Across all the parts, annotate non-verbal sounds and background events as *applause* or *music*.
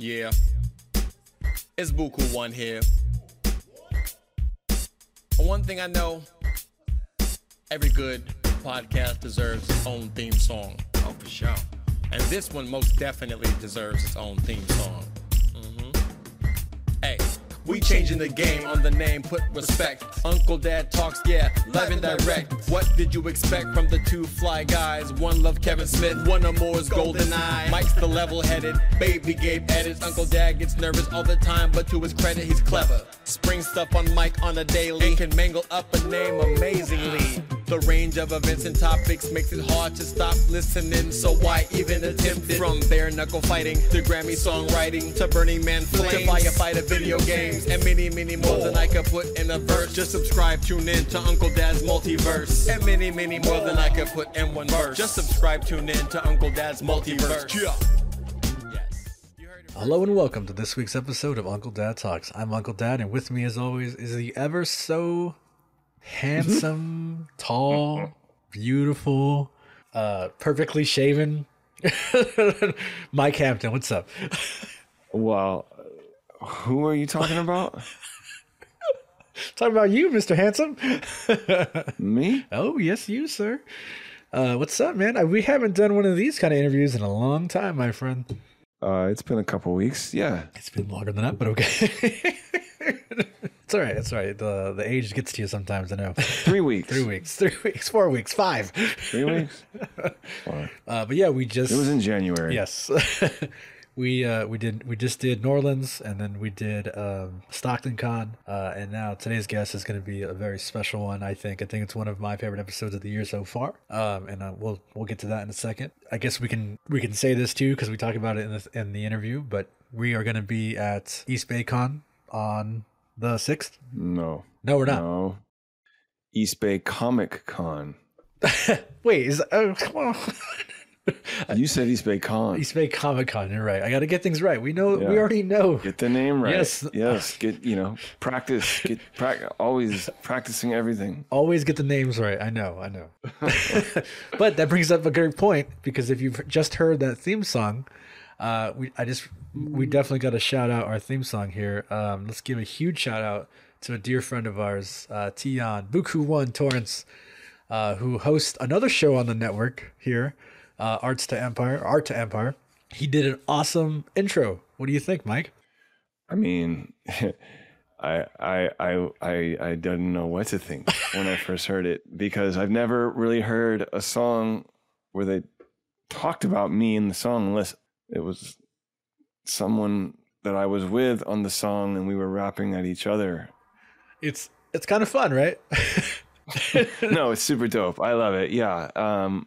Yeah. It's Buku One here. One thing I know every good podcast deserves its own theme song. Oh, for sure. And this one most definitely deserves its own theme song. We changing the game on the name, put respect. Uncle Dad talks, yeah, live and direct. What did you expect from the two fly guys? One love Kevin Smith, one or more is Golden Eye. Mike's the level headed, baby gave edits. Uncle Dad gets nervous all the time, but to his credit, he's clever. Spring stuff on Mike on a daily, can mangle up a name amazingly. The range of events and topics makes it hard to stop listening, so why even attempt it? From bare knuckle fighting to Grammy songwriting to Burning Man flames to firefighter video games and many, many more than I could put in a verse. Just subscribe, tune in to Uncle Dad's multiverse, and many, many more than I could put in one verse. Just subscribe, tune in to Uncle Dad's multiverse. Yeah. Hello and welcome to this week's episode of Uncle Dad Talks. I'm Uncle Dad, and with me, as always, is the ever so handsome, *laughs* tall, beautiful, uh, perfectly shaven *laughs* Mike Hampton. What's up? Well, who are you talking about? *laughs* Talking about you, Mr. Handsome. Me? Oh, yes, you, sir. Uh, what's up, man? Uh, We haven't done one of these kind of interviews in a long time, my friend. Uh, it's been a couple weeks. Yeah. It's been longer than that, but okay. It's all right. It's all right. The the age gets to you sometimes. I know. *laughs* Three weeks. Three weeks, three weeks, four weeks, five. Three weeks? *laughs* Uh, but yeah, we just It was in January. yes, *laughs* we uh, we did we just did New Orleans, and then we did um, Stockton Con, uh, and now today's guest is going to be a very special one. I think. I think it's one of my favorite episodes of the year so far. Um, and uh, we'll we'll get to that in a second. I guess we can we can say this too because we talk about it in the in the interview. But we are going to be at East Bay Con on the sixth. No. No, we're not. No. East Bay Comic Con. *laughs* Wait, is oh come on. *laughs* You said East Bay Con. East Bay Comic Con. You're right. I got to get things right. We know. We already know. Get the name right. Yes. Yes. Get, you know, practice. Get *laughs* prac- always practicing everything. Always get the names right. I know. I know. but that brings up a great point because if you've just heard that theme song, uh, we I just we definitely got to shout out our theme song here. Um, let's give a huge shout out to a dear friend of ours, uh, Tion Buku One Torrance, uh, who hosts another show on the network here, uh, Arts to Empire, Art to Empire. He did an awesome intro. What do you think, Mike? I mean, *laughs* I, I, I, I, I didn't know what to think when I first heard it because I've never really heard a song where they talked about me in the song unless it was someone that I was with on the song and we were rapping at each other. It's it's kind of fun, right? *laughs* *laughs* no, it's super dope. I love it. Yeah. Um,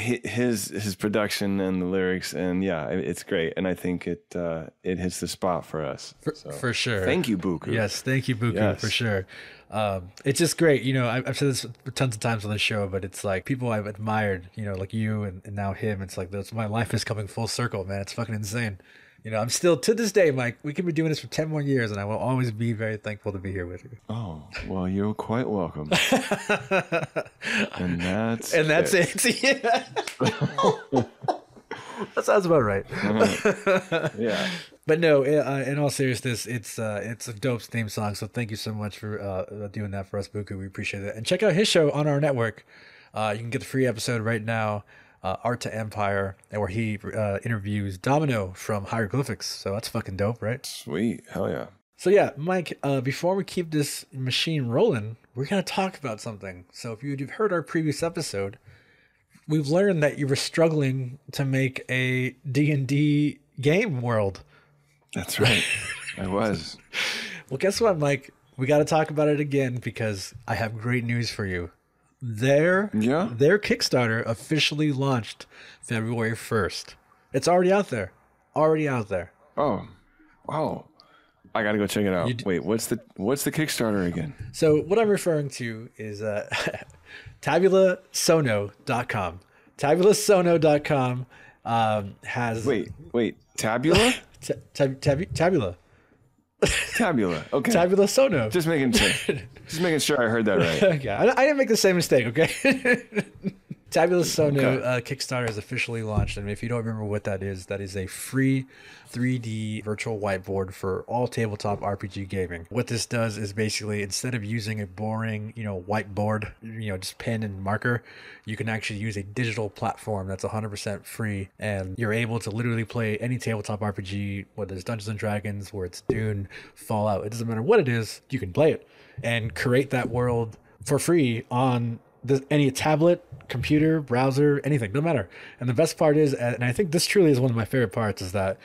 his his production and the lyrics and yeah, it's great. And I think it uh, it hits the spot for us. For, So, for sure. Thank you, Buku. Yes, thank you, Buku, Yes. for sure. Um, it's just great. You know, I, I've said this tons of times on the show, but it's like people I've admired, you know, like you and, and now him. It's like this, my life is coming full circle, man. It's fucking insane. You know, I'm still to this day, Mike. We could be doing this for ten more years, and I will always be very thankful to be here with you. Oh, well, you're quite welcome. *laughs* and that's And that's it. *laughs* Yeah. that sounds about right. Yeah. But no, uh, in all seriousness, it's uh, it's a dope theme song. So thank you so much for uh, doing that for us, Buku. We appreciate it. And check out his show on our network. Uh, you can get the free episode right now, uh, Art to Empire, and where he uh, interviews Domino from Hieroglyphics. So that's fucking dope, right? Sweet. Hell yeah. So yeah, Mike. Uh, before we keep this machine rolling, we're gonna talk about something. So if you've heard our previous episode, we've learned that you were struggling to make a D and D game world. That's right. I was. *laughs* Well, guess what, Mike? We got to talk about it again because I have great news for you. Their Yeah? their Kickstarter officially launched February first. It's already out there, already out there. Oh. Wow. I gotta go check it out. Wait, what's the what's the Kickstarter again? So what I'm referring to is uh, *laughs* tabulasono.com. Tabulasono.com um, has Wait, wait, Tabula? *laughs* ta- tab- tab- tabula *laughs* Tabula. Okay. tabula sono. just making sure. Just making sure I heard that right. *laughs* okay, I, I didn't make the same mistake. Okay. *laughs* Tabula Sono okay. uh, Kickstarter is officially launched, and if you don't remember what that is, that is a free 3D virtual whiteboard for all tabletop RPG gaming. What this does is basically instead of using a boring, you know, whiteboard, you know, just pen and marker, you can actually use a digital platform that's 100% free, and you're able to literally play any tabletop RPG, whether it's Dungeons and Dragons, where it's Dune, Fallout. It doesn't matter what it is, you can play it and create that world for free on the, any tablet, computer, browser, anything, no matter. And the best part is, and I think this truly is one of my favorite parts, is that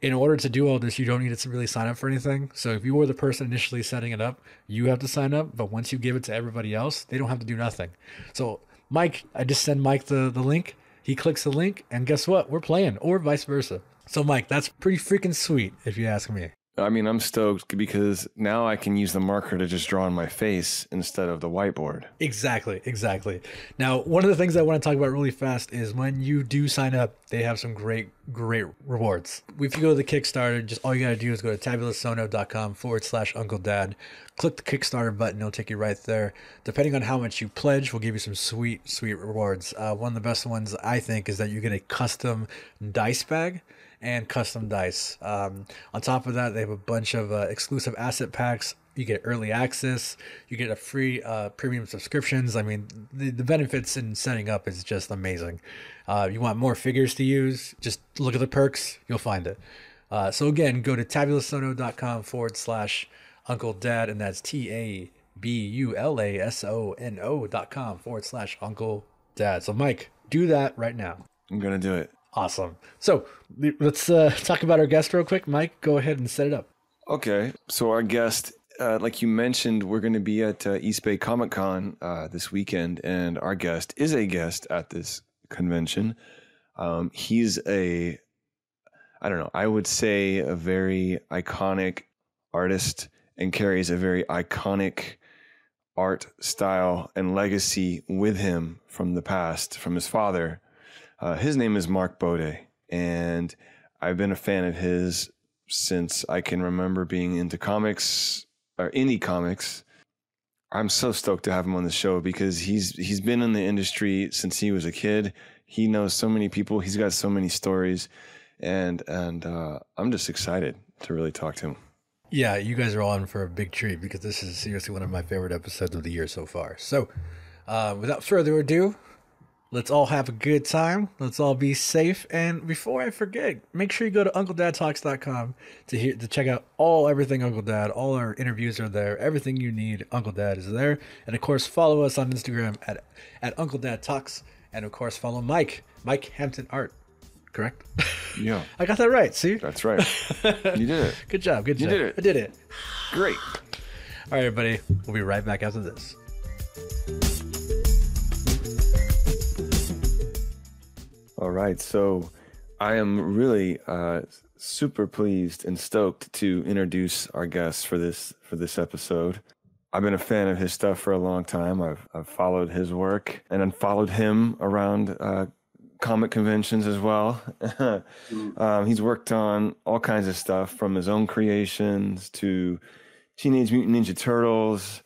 in order to do all this, you don't need to really sign up for anything. So if you were the person initially setting it up, you have to sign up. But once you give it to everybody else, they don't have to do nothing. So Mike, I just send Mike the, the link. He clicks the link, and guess what? We're playing, or vice versa. So Mike, that's pretty freaking sweet, if you ask me. I mean, I'm stoked because now I can use the marker to just draw on my face instead of the whiteboard. Exactly, exactly. Now, one of the things I want to talk about really fast is when you do sign up, they have some great, great rewards. If you go to the Kickstarter, just all you got to do is go to tabulasono.com forward slash Uncle Dad. Click the Kickstarter button, it'll take you right there. Depending on how much you pledge, we'll give you some sweet, sweet rewards. Uh, one of the best ones I think is that you get a custom dice bag and custom dice. Um, on top of that, they have a bunch of uh, exclusive asset packs. You get early access. You get a free uh, premium subscriptions. I mean, the, the benefits in setting up is just amazing. Uh, you want more figures to use? Just look at the perks. You'll find it. Uh, so again, go to tabulasono.com forward slash Uncle Dad, and that's T A B U L A S O N O dot com forward slash Uncle Dad. So Mike, do that right now. I'm gonna do it. Awesome. So let's uh, *laughs* talk about our guest real quick. Mike, go ahead and set it up. Okay. So our guest, uh, like you mentioned, we're going to be at uh, East Bay Comic Con uh, this weekend, and our guest is a guest at this convention. Um, he's a, I don't know, I would say a very iconic artist and carries a very iconic art style and legacy with him from the past, from his father uh, his name is Mark Bode, and I've been a fan of his since I can remember being into comics or indie comics. I'm so stoked to have him on the show because he's he's been in the industry since he was a kid. He knows so many people. He's got so many stories, and and uh, I'm just excited to really talk to him. Yeah, you guys are all in for a big treat because this is seriously one of my favorite episodes of the year so far. So, uh, without further ado, Let's all have a good time. Let's all be safe. And before I forget, make sure you go to UncleDadTalks.com to hear to check out all everything Uncle Dad. All our interviews are there. Everything you need, Uncle Dad is there. And of course, follow us on Instagram at at Uncle Dad Talks. And of course, follow Mike, Mike Hampton Art. Correct? Yeah. *laughs* I got that right. See? That's right. You did it. *laughs* good job. Good you job. You did it. I did it. Great. All right, everybody. We'll be right back after this. All right. So I am really uh, super pleased and stoked to introduce our guest for this for this episode. I've been a fan of his stuff for a long time. I've, I've followed his work and then followed him around uh, comic conventions as well. *laughs* *laughs* um, he's worked on all kinds of stuff from his own creations to Teenage Mutant Ninja Turtles,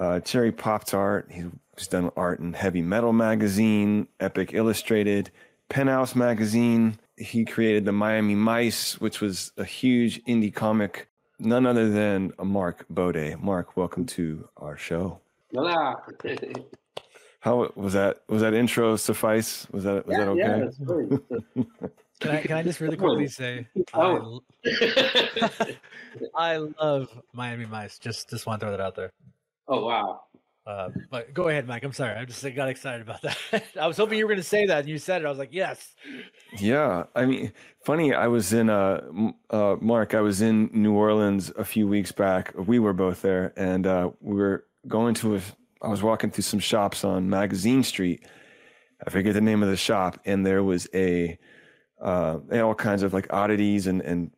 uh, Cherry Pop Art. He's done art in Heavy Metal Magazine, Epic Illustrated, Penthouse magazine. He created the Miami Mice, which was a huge indie comic. None other than Mark Bode. Mark, welcome to our show. Hola. How was that? Was that intro suffice? Was that was yeah, that okay? Yeah, that's great. *laughs* Can I, can I just really quickly say *laughs* oh. I, *laughs* I love Miami Mice. Just just want to throw that out there. Oh wow. Uh, but go ahead, Mike. I'm sorry. I just got excited about that. *laughs* I was hoping you were going to say that, and you said it. I was like, yes. Yeah, I mean, funny. I was in uh, uh, Mark. I was in New Orleans a few weeks back. We were both there, and uh, we were going to a. I was walking through some shops on Magazine Street. I forget the name of the shop, and there was a uh, all kinds of like oddities and and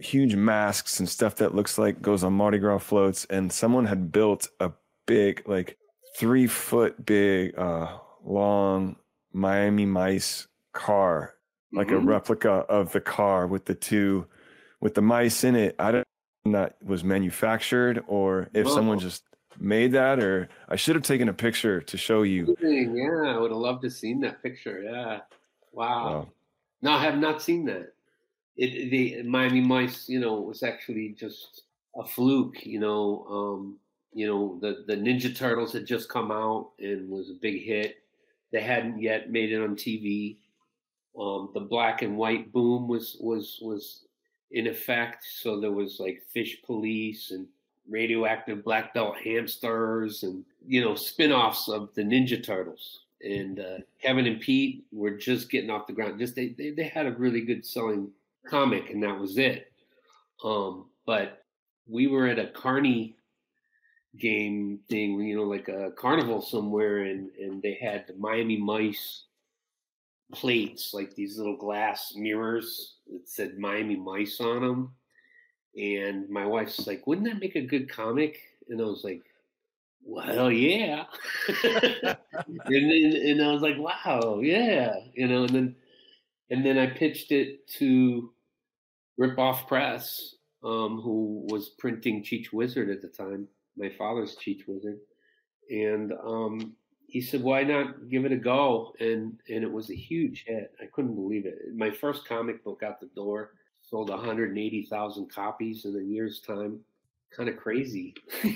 huge masks and stuff that looks like goes on Mardi Gras floats. And someone had built a big, like three foot big, uh, long Miami mice car, like mm-hmm. a replica of the car with the two, with the mice in it. I don't know that was manufactured or if Whoa. someone just made that, or I should have taken a picture to show you. Yeah, I would have loved to seen that picture. Yeah. Wow. Wow. No, I have not seen that. It the Miami Mice, you know, was actually just a fluke. You know, um, you know the the Ninja Turtles had just come out and was a big hit. They hadn't yet made it on TV. Um, the black and white boom was was was in effect, so there was like Fish Police and radioactive black belt hamsters and you know spin-offs of the Ninja Turtles. And uh, Kevin and Pete were just getting off the ground. Just they, they they had a really good selling comic, and that was it. Um, but we were at a Carney game thing, you know, like a carnival somewhere, and and they had the Miami Mice plates, like these little glass mirrors that said Miami Mice on them. And my wife's like, "Wouldn't that make a good comic?" And I was like, "Well, yeah." *laughs* and then and I was like, "Wow, yeah," you know. And then and then I pitched it to Rip Off Press, um, who was printing Cheech Wizard at the time, my father's Cheech Wizard, and um, he said, "Why not give it a go?" And and it was a huge hit. I couldn't believe it. My first comic book out the door sold 180,000 copies in a year's time. Kind of crazy, *laughs* and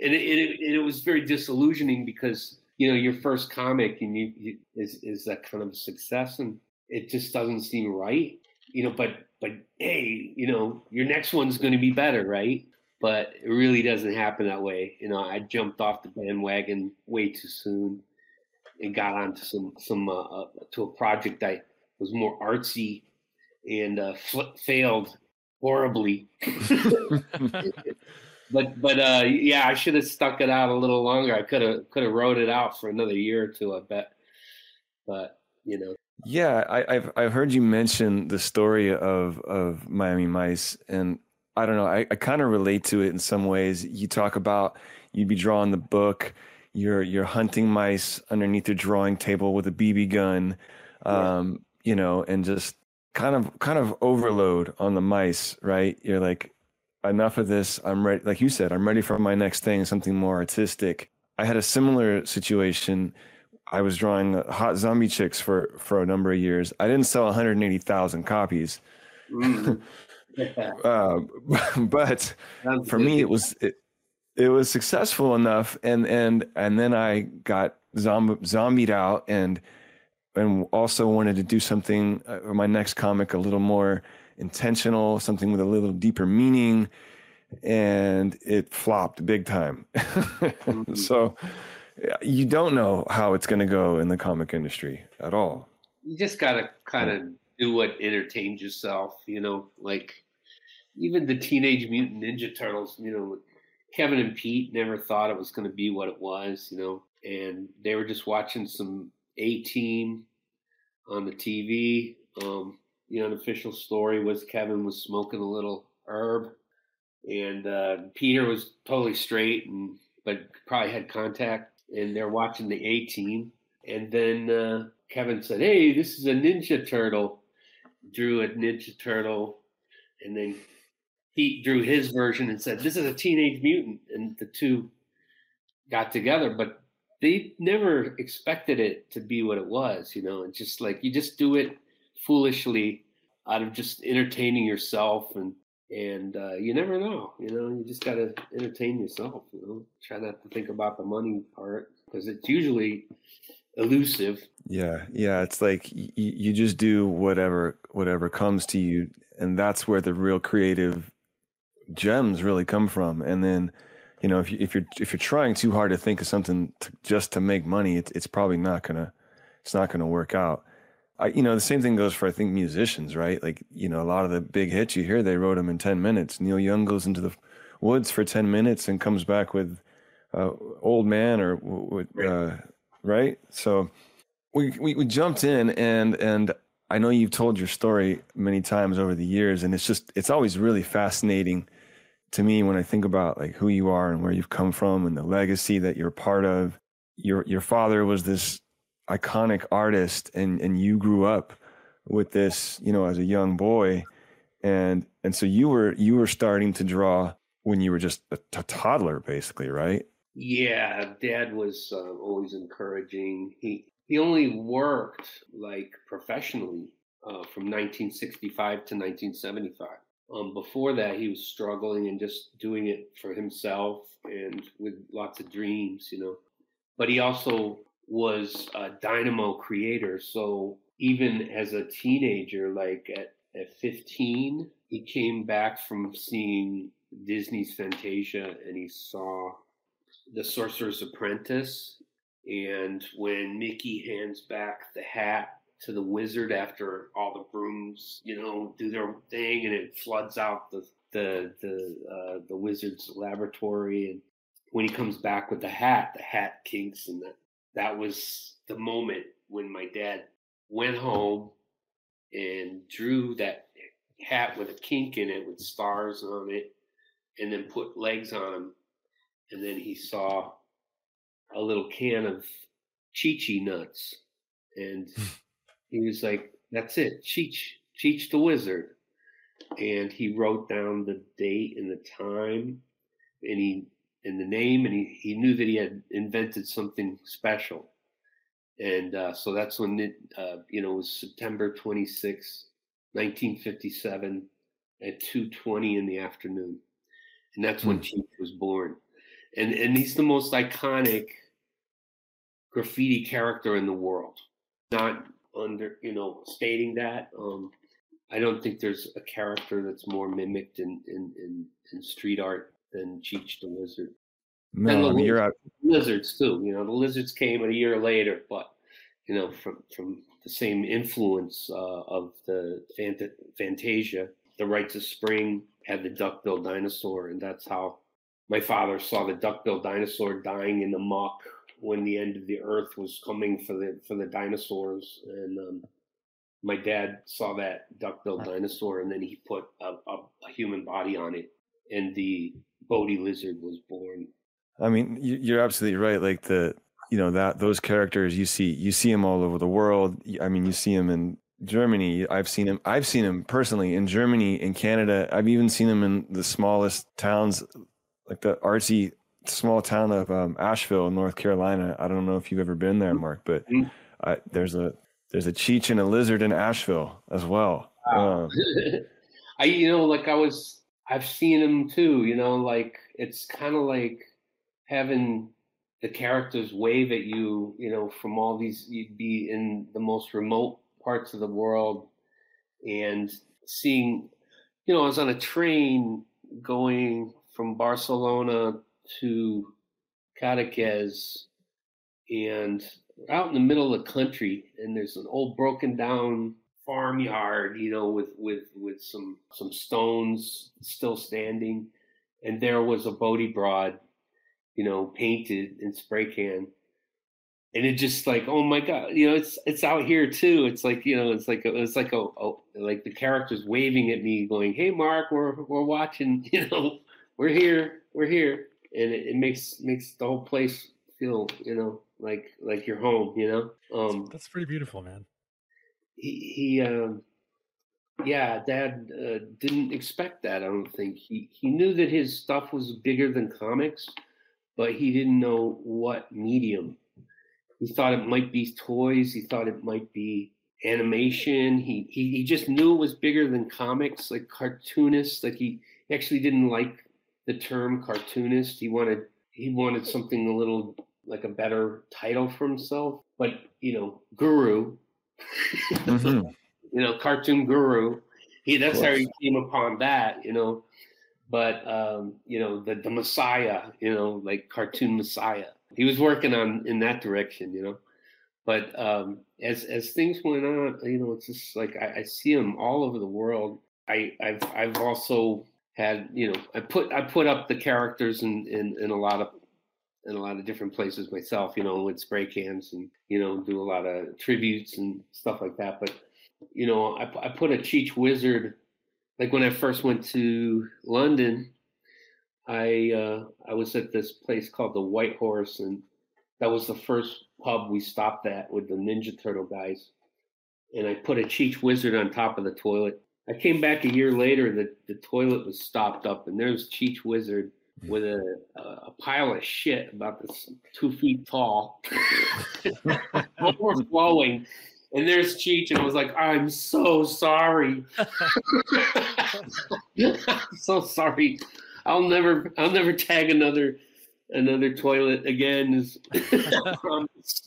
it, it it was very disillusioning because you know your first comic and you, you is is that kind of success and it just doesn't seem right you know but but hey you know your next one's going to be better right but it really doesn't happen that way. You know i jumped off the bandwagon way too soon and got onto some some uh, uh, to a project that was more artsy and uh, fl- failed horribly. *laughs* But but uh yeah i should have stuck it out a little longer. I could have could have wrote it out for another year or two i bet. But you know. Yeah, I, I've I've heard you mention the story of of Miami Mice, and I don't know. I, I kind of relate to it in some ways. You talk about you'd be drawing the book, you're you're hunting mice underneath your drawing table with a BB gun, um, you know, and just kind of kind of overload on the mice, right? You're like, enough of this. I'm ready. Like you said, I'm ready for my next thing, something more artistic. I had a similar situation. I was drawing hot zombie chicks for for a number of years. I didn't sell 180,000 copies, Mm. *laughs* uh, *laughs* *laughs* but for me it was it, it was successful enough and and and then i got zombie zombied out and and also wanted to do something uh, or my next comic a little more intentional something with a little deeper meaning and it flopped big time. *laughs* So you don't know how it's going to go in the comic industry at all. You just gotta kind of do what entertains yourself, you know, like even the Teenage Mutant Ninja Turtles, you know, Kevin and Pete never thought it was going to be what it was, you know, and they were just watching some A Team on the TV. Um, the unofficial story was Kevin was smoking a little herb, and uh, Peter was totally straight and but probably had contact, and they're watching the A Team, and then. Uh, Kevin said, "Hey, this is a Ninja Turtle." Drew a Ninja Turtle, and then Pete drew his version and said, "This is a Teenage Mutant," and the two got together. But they never expected it to be what it was, you know. And just like you just do it foolishly out of just entertaining yourself, and and uh, you never know, you know. You just gotta entertain yourself, you know. Try not to think about the money part because it's usually elusive. Yeah, yeah, it's like you just do whatever whatever comes to you, and that's where the real creative gems really come from. And then, you know, if you if you're if you're trying too hard to think of something to, just to make money, it's it's probably not gonna it's not gonna work out. I, you know, the same thing goes for I think musicians, right? Like, you know, a lot of the big hits you hear, they wrote them in ten minutes. Neil Young goes into the woods for ten minutes and comes back with uh, "Old Man" or uh, right. So we, we we jumped in and and I know you've told your story many times over the years, and it's just it's always really fascinating to me when I think about like who you are and where you've come from and the legacy that you're part of. Your your father was this iconic artist, and and you grew up with this, you know, as a young boy, and and so you were you were starting to draw when you were just a t- toddler, basically, right? Yeah, Dad was uh, always encouraging. He he only worked like professionally uh, from 1965 to 1975. Um, before that, he was struggling and just doing it for himself and with lots of dreams, you know. But he also was a dynamo creator. So even as a teenager, like at, at 15, he came back from seeing Disney's Fantasia and he saw The Sorcerer's Apprentice. And when Mickey hands back the hat to the wizard after all the brooms, you know, do their thing and it floods out the the the uh, the wizard's laboratory. And when he comes back with the hat, the hat kinks. And that that was the moment when my dad went home and drew that hat with a kink in it with stars on it and then put legs on him. And then he saw a little can of Chi Chi nuts. And he was like, That's it, Cheech, Cheech the Wizard. And he wrote down the date and the time and he and the name and he, he knew that he had invented something special. And uh, so that's when it uh, you know, it was September 26, 1957 at 2.20 in the afternoon. And that's when Cheech was born. And and he's the most iconic graffiti character in the world. Not under you know stating that. Um, I don't think there's a character that's more mimicked in in, in, in street art than Cheech the Lizard. No, and the I mean you're out. lizards too. You know, the lizards came a year later, but you know, from from the same influence uh, of the Fant- Fantasia. The Rites of Spring had the duck-billed dinosaur, and that's how my father saw the duck-billed dinosaur dying in the muck when the end of the earth was coming for the for the dinosaurs and um, my dad saw that duck-billed dinosaur and then he put a, a, a, human body on it and the Bodé lizard was born I mean, you're absolutely right. Like the, you know, that those characters you see, you see them all over the world. I mean, you see them in Germany. I've seen him. I've seen him personally in Germany, in Canada. I've even seen him in the smallest towns, like the artsy small town of um, Asheville, North Carolina. I don't know if you've ever been there, Mark, but uh, there's a there's a cheech and a lizard in Asheville as well. Wow. Um, *laughs* I you know like I was I've seen them too. You know like it's kind of like having the characters wave at you. You know from all these you'd be in the most remote parts of the world and seeing. You know I was on a train going from Barcelona to Cadaqués and out in the middle of the country and there's an old broken down farmyard you know with with with some some stones still standing. And there was a Bodé broad you know painted in spray can. And it just like oh my god you know it's it's out here too. It's like you know it's like a, it's like a, a like the characters waving at me going hey mark we're we're watching *laughs* you know we're here we're here and it, it, makes makes the whole place feel you know like like your home you know? Um that's, pretty beautiful man. he he um yeah dad uh, didn't expect that i don't think. He he knew that his stuff was bigger than comics but he didn't know what medium. He thought it might be toys he thought it might be animation. He he, he just knew it was bigger than comics like cartoonists like he, he actually didn't like the term cartoonist. He wanted he wanted something a little like a better title for himself. But you know, guru, *laughs* mm-hmm. you know, cartoon guru. He that's how he came upon that. You know, but um, you know the the Messiah. You know, like cartoon Messiah. He was working on in that direction. You know. But um, as as things went on, you know, it's just like I, I see him all over the world. I, I've I've also had you know I put I put up the characters in in, in a lot of in a lot of different places myself, you know, with spray cans and you know do a lot of tributes and stuff like that. But you know, I, I put a Cheech Wizard like when I first went to London. I uh, I was at this place called the White Horse, and that was the first pub we stopped at with the Ninja Turtle guys. And I put a Cheech Wizard on top of the toilet I came back a year later. and The the toilet was stopped up, and there's Cheech Wizard with a a pile of shit about this two feet tall, overflowing. And there's Cheech, and I was like, I'm so sorry. I'm *laughs* so sorry. I'll never I'll never tag another another toilet again. *laughs* *laughs*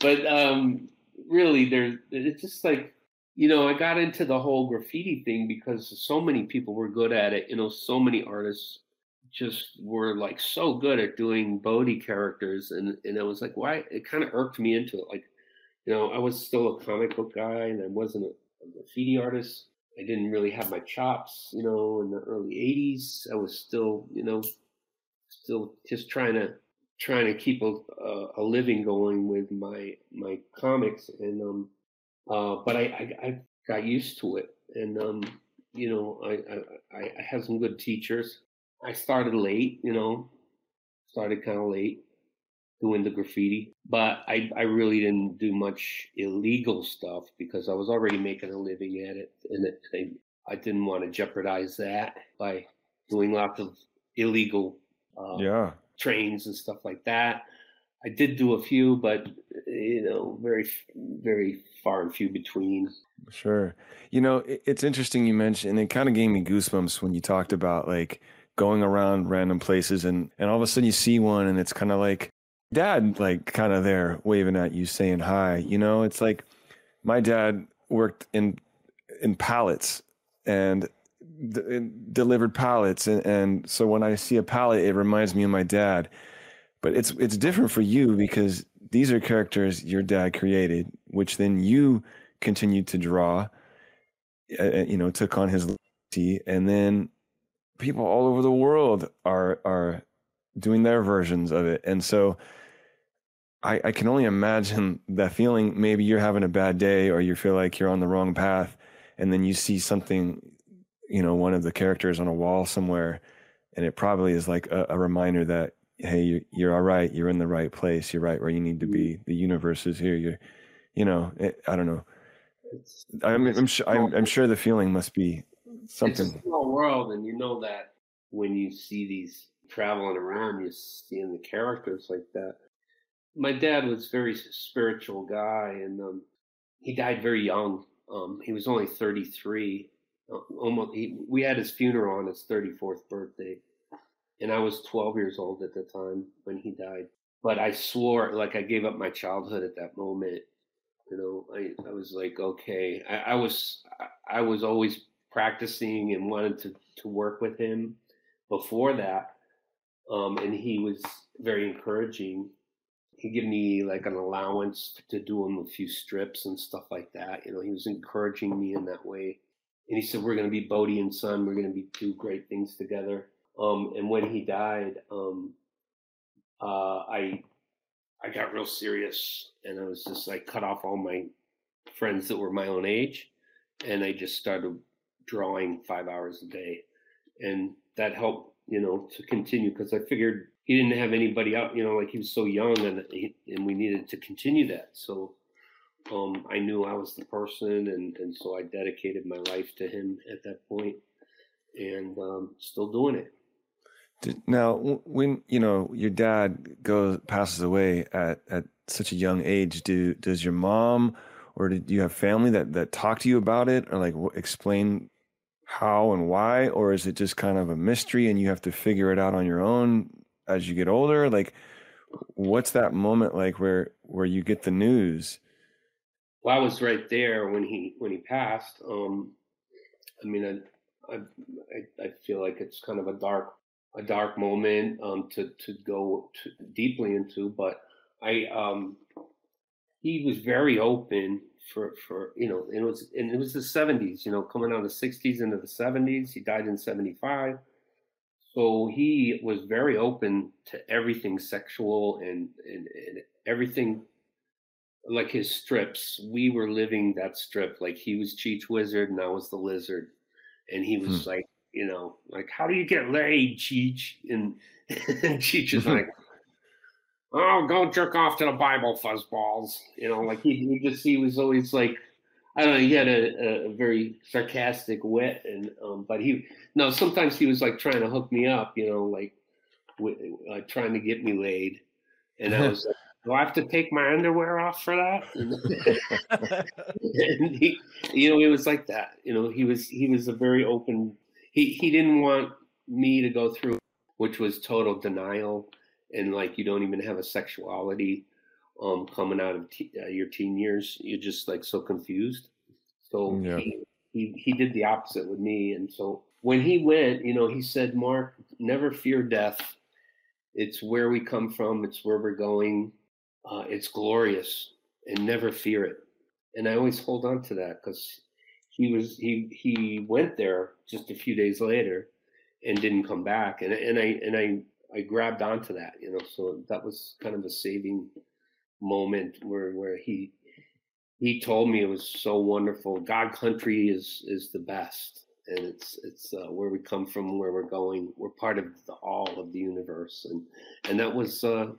but um really there it's just like you know, I got into the whole graffiti thing because so many people were good at it. You know, so many artists just were like so good at doing Bodé characters, and and I was like, why? It kind of irked me into it. Like, you know, I was still a comic book guy, and I wasn't a, a graffiti artist. I didn't really have my chops, you know, in the early '80s. I was still, you know, still just trying to trying to keep a, a living going with my my comics, and um, uh, but I, I, I got used to it, and um, you know, I, I I had some good teachers. I started late, you know, started kind of late doing the graffiti, but I I really didn't do much illegal stuff because I was already making a living at it, and it, I, I didn't want to jeopardize that by doing lots of illegal uh, yeah trains and stuff like that. I did do a few, but you know, very, very far and few between. Sure. You know, it, it's interesting you mentioned, and it kind of gave me goosebumps when you talked about like going around random places, and and all of a sudden you see one, and it's kind of like dad, like kind of there waving at you, saying hi. You know, it's like my dad worked in in pallets and d- delivered pallets, and, and so when I see a pallet, it reminds me of my dad but it's it's different for you because these are characters your dad created, which then you continued to draw. Uh, you know, took on his legacy, and then people all over the world are are doing their versions of it, and so. I, I can only imagine that feeling. Maybe you're having a bad day, or you feel like you're on the wrong path, and then you see something, you know, one of the characters on a wall somewhere, and it probably is like a, a reminder that hey you're, you're all right. You're in the right place. You're right where you need to be. The universe is here. You're you know it, i don't know. I'm, I'm sure I'm, I'm, sure the feeling must be something it's a small world and you know that when you see these traveling around you're seeing the characters like that. My dad was very spiritual guy and um, he died very young. Um, he was only 33 uh, almost he, we had his funeral on his 34th birthday and I was 12 years old at the time when he died. But I swore, like I gave up my childhood at that moment. You know, I, I was like, okay, I, I was I was always practicing and wanted to to work with him before that, um, and he was very encouraging. He gave me like an allowance to do him a few strips and stuff like that. You know, he was encouraging me in that way. And he said, "We're going to be Bodé and Son. We're going to be do great things together." Um, and when he died, um, uh, I I got real serious, and I was just like cut off all my friends that were my own age, and I just started drawing five hours a day, and that helped, you know, to continue because I figured he didn't have anybody out, you know, like he was so young, and he, and we needed to continue that. So um, I knew I was the person, and and so I dedicated my life to him at that point, and um, still doing it. Now, when you know your dad goes passes away at at such a young age, do does your mom or did you have family that that talk to you about it or like explain how and why, or is it just kind of a mystery and you have to figure it out on your own as you get older? Like, what's that moment like where where you get the news? Well, I was right there when he when he passed. Um, I mean, I, I I feel like it's kind of a dark a dark moment um, to to go to deeply into, but I um, he was very open for for you know it was and it was the 70s you know coming out of the 60s into the 70s he died in 75 so he was very open to everything sexual and and, and everything like his strips. We were living that strip. Like he was cheech wizard and i was the lizard. And he was hmm. like you know, like, how do you get laid, Cheech? And, and *laughs* Cheech is like, *laughs* oh, go jerk off to the Bible, fuzzballs. You know, like he, he just, he was always like, I don't know. He had a, a very sarcastic wit, and um, but he no. Sometimes he was like trying to hook me up, you know, like uh, trying to get me laid, and I *laughs* was like, "Do I have to take my underwear off for that?" and he, you know, he was like that. You know, he was he was a very open. He he didn't want me to go through, which was total denial, and like you don't even have a sexuality um, coming out of t- uh, your teen years. You're just like so confused. So yeah. he, he he did the opposite with me, and so when he went, you know, he said, "Mark, never fear death. It's where we come from. It's where we're going. Uh, it's glorious, and never fear it." And I always hold on to that because he was he he went there just a few days later and didn't come back, and and I and I I grabbed onto that, you know. So that was kind of a saving moment where where he he told me it was so wonderful. God country is is the best, and it's it's uh, where we come from, where we're going. We're part of the all of the universe, and and that was uh,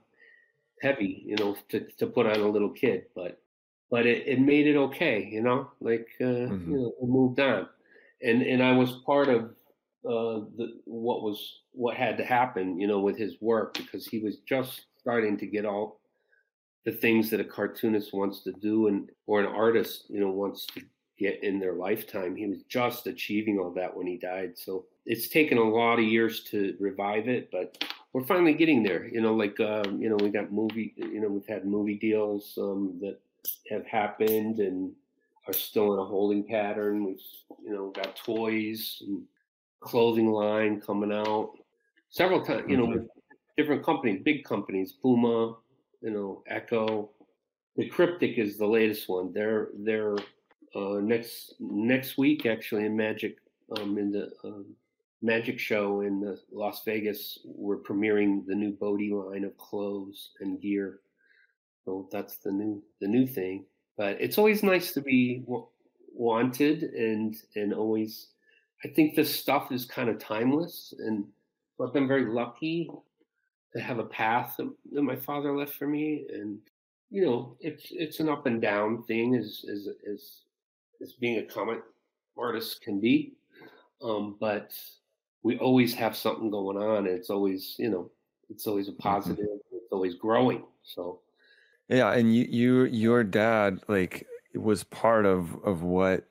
heavy, you know, to to put on a little kid, but but it, it made it okay, you know, like uh, mm-hmm. you know, moved on, and and I was part of uh, the what was what had to happen, you know, with his work because he was just starting to get all the things that a cartoonist wants to do and or an artist you know wants to get in their lifetime. He was just achieving all that when he died. So it's taken a lot of years to revive it but we're finally getting there. You know like um, you know we got movie you know we've had movie deals um, that have happened and are still in a holding pattern we've you know got toys and clothing line coming out several times you know mm-hmm. different companies big companies puma you know, Ecko. The Cryptic is the latest one. They're they're uh, next next week actually in Magic um, in the um, Magic Show in the Las Vegas. We're premiering the new Bodé line of clothes and gear. So that's the new the new thing. But it's always nice to be w- wanted and and always. I think this stuff is kind of timeless, and I've been very lucky to have a path that, that my father left for me, and you know, it's it's an up and down thing as as as as being a comic artist can be, um, but we always have something going on. It's always you know, it's always a mm-hmm. positive. Mm-hmm. It's always growing. So yeah, and you you your dad like was part of of what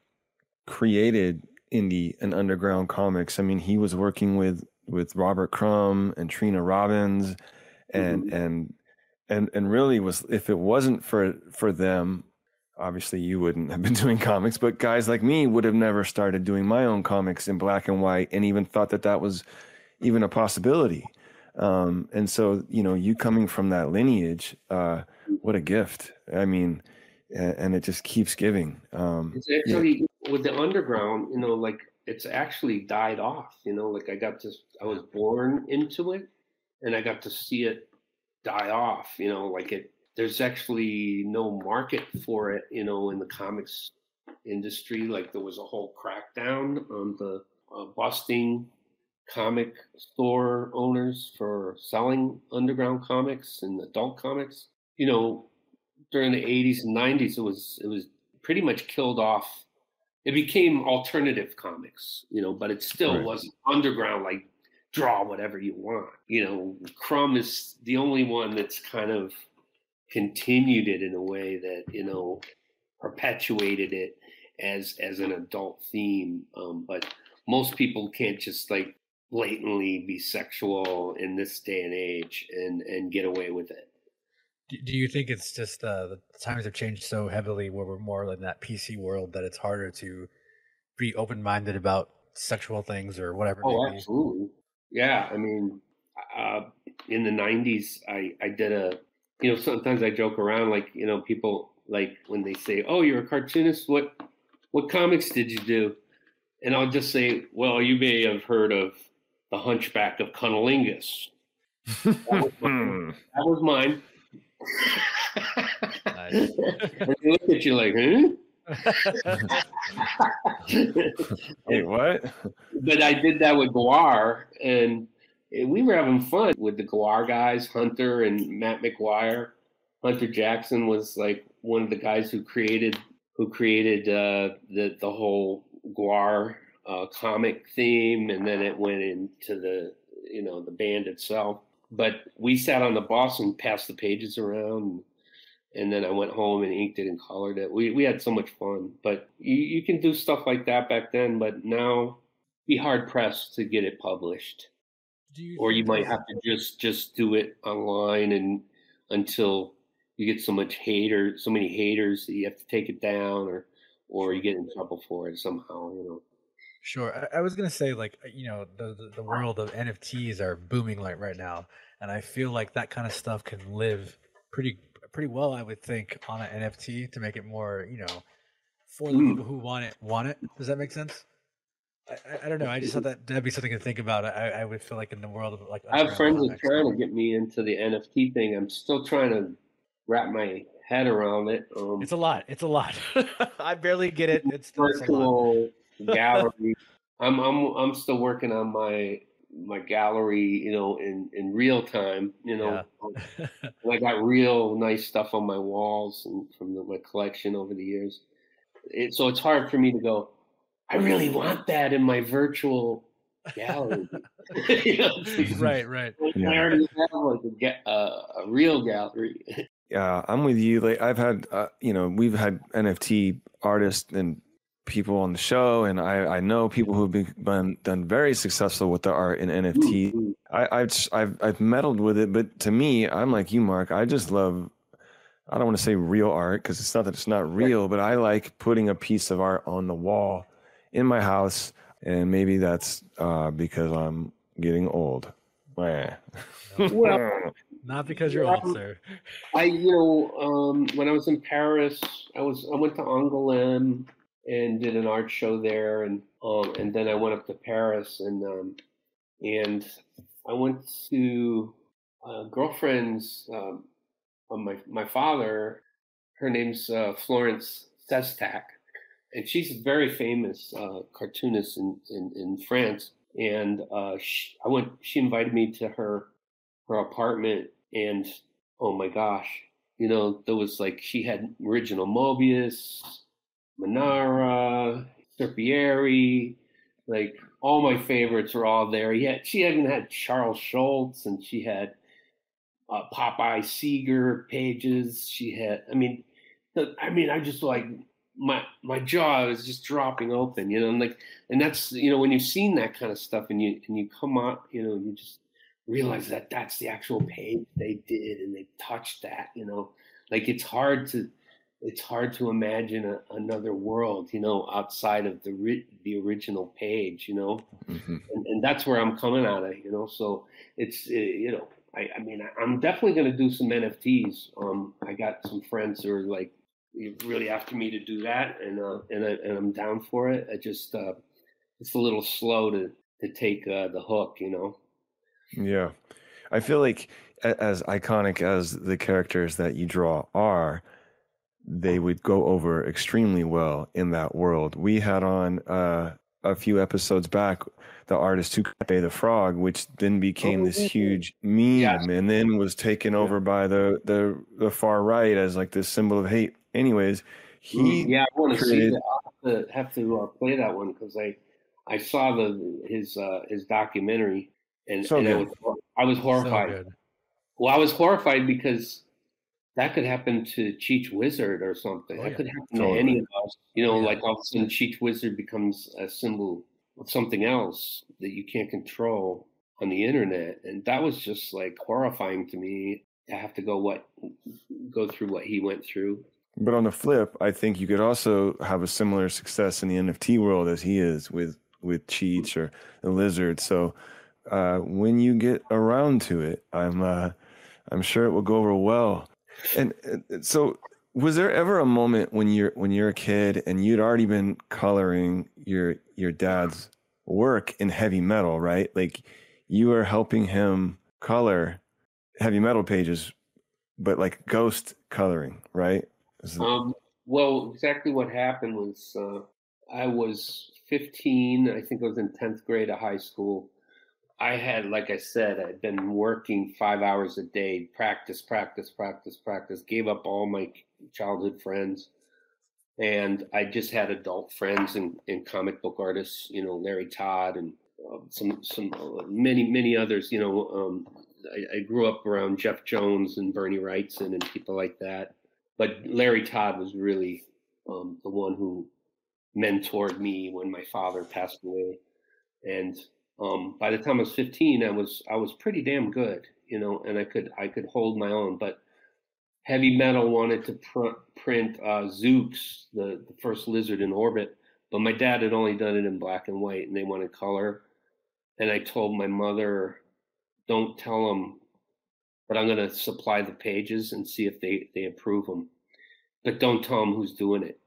created indie and underground comics. I mean, he was working with with Robert Crumb and Trina Robbins, and mm-hmm. and and and really was if it wasn't for for them, obviously you wouldn't have been *laughs* doing comics, but guys like me would have never started doing my own comics in black and white, and even thought that that was even a possibility. Um, and so you know, you coming from that lineage, uh, what a gift! I mean, and, and it just keeps giving. Um, it's actually yeah. with the underground, you know, like it's actually died off. You know, like I got to, I was born into it, and I got to see it die off. You know, like it. There's actually no market for it. You know, in the comics industry, like there was a whole crackdown on the uh, busting comic store owners for selling underground comics and adult comics. You know, during the 80s and 90s, it was it was pretty much killed off it became alternative comics, you know, but it still right. wasn't underground like draw whatever you want. You know, Crumb is the only one that's kind of continued it in a way that, you know, perpetuated it as as an adult theme. Um, but most people can't just like blatantly be sexual in this day and age and and get away with it do you think it's just uh, the times have changed so heavily where we're more in that PC world that it's harder to be open minded about sexual things or whatever? Oh, absolutely. Yeah. I mean, uh, in the 90s, I, I did a, you know, sometimes I joke around like, you know, people like when they say, oh, you're a cartoonist, what, what comics did you do? And I'll just say, well, you may have heard of The Hunchback of Cunnilingus. *laughs* That was mine. that was mine nice. they look at you like, huh? *laughs* Wait, what? But I did that with Gwar, and we were having fun with the Gwar guys, Hunter and Matt McGuire. Hunter Jackson was like one of the guys who created who created uh, the the whole GWAR uh, comic theme, and then it went into the you know the band itself. But we sat on the bus and passed the pages around, and then I went home and inked it and colored it. We we had so much fun. But you, you can do stuff like that back then, but now be hard pressed to get it published. You or you might have to just just do it online and until you get so much hater, so many haters that you have to take it down, or or you get in trouble for it somehow. You know. Sure. I, I was gonna say like uh, you know the, the, the world of NFTs are booming like right now, and I feel like that kind of stuff can live pretty pretty well. I would think on an NFT to make it more you know for the mm. people who want it want it. Does that make sense? I, I, don't know. I just thought that that'd be something to think about. I, I would feel like in the world of like I have friends that are trying to get me into the NFT thing. I'm still trying to wrap my head around it. Um, it's a lot. It's a lot. *laughs* I barely get it. It's virtual gallery. *laughs* I'm I'm I'm still working on my my gallery, you know, in in real time. You know, yeah. *laughs* I got real nice stuff on my walls and from the, my collection over the years. It, so it's hard for me to go. I really want that in my virtual gallery. *laughs* you know, right, right. I already have like a, uh, a real gallery. Yeah, I'm with you. Like I've had, uh, you know, we've had NFT artists and people on the show, and I, I know people who've been, been done very successful with the art in NFT. Mm-hmm. I, I've, I've I've meddled with it, but to me, I'm like you, Mark. I just love. I don't want to say real art because it's not that it's not real, but I like putting a piece of art on the wall in my house, and maybe that's uh, because I'm getting old. well, *laughs* not because you're old, sir. I, you know, um, when I was in Paris, I was I went to Angoulême and did an art show there, and um, and then I went up to Paris, and um, and I went to a girlfriend's um, my my father. Her name's uh, Florence Cestac, and she's a very famous uh, cartoonist in, in, in France. And uh, she, I went. She invited me to her her apartment, and oh my gosh, you know, there was like she had original Moebius, Manara, Serpieri, like all my favorites are all there. Yet she even had Charles Schulz, and she had uh, Popeye Segar pages. She had, I mean, I mean, I just like my my jaw is just dropping open, you know, and like, and that's you know when you've seen that kind of stuff and you and you come out, you know, you just realize that that's the actual page they did and they touched that, you know, like it's hard to it's hard to imagine a, another world, you know, outside of the the original page, you know, mm-hmm. and, and that's where I'm coming out of, you know. So it's it, eh, you know, I, I mean, I'm definitely going to do some NFTs. Um, I got some friends who are like really after me to do that, and uh, and I, and I'm down for it. I just uh, it's a little slow to to take uh, the hook, you know. Yeah, I feel like as iconic as the characters that you draw are, they would go over extremely well in that world. We had on uh, a few episodes back the artist Tucape the Frog, which then became oh, this huge meme yeah. and then was taken over by the, the the far right as like this symbol of hate anyways, he mm, yeah, I want to see that. I have to, have to uh, play that one because I I saw the his uh, his documentary and, so and I, was, I was horrified. So well, I was horrified because that could happen to Cheech Wizard or something. Oh, that yeah. could happen totally. to any of us. You know, yeah. like all of a sudden Cheech Wizard becomes a symbol of something else that you can't control on the internet, and that was just like horrifying to me to have to go what go through what he went through. But on the flip, I think you could also have a similar success in the NFT world as he is with with Cheech or the Lizard. So uh, when you get around to it, I'm uh, I'm sure it will go over well. And, so, was there ever a moment when you're when you're a kid and you'd already been coloring your your dad's work in heavy metal, right? Like you were helping him color heavy metal pages, but like ghost coloring, right? Um, well, exactly what happened was uh, I was 15. I think I was in 10th grade of high school. I had, like I said, I'd been working five hours a day, practice, practice, practice, practice. Gave up all my childhood friends. and I just had adult friends and, and comic book artists, you know, Larry Todd and uh, some some uh, many many others. You know, um, I, I, grew up around Jeff Jones and Bernie Wrightson and people like that. But Larry Todd was really um, the one who mentored me when my father passed away, and um, by the time I was 15, I was I was pretty damn good, you know, and I could I could hold my own. But heavy metal wanted to pr- print uh, Zooks, the, the first lizard in orbit, but my dad had only done it in black and white, and they wanted color. And I told my mother, "Don't tell them, but I'm going to supply the pages and see if they they approve them, but don't tell them who's doing it."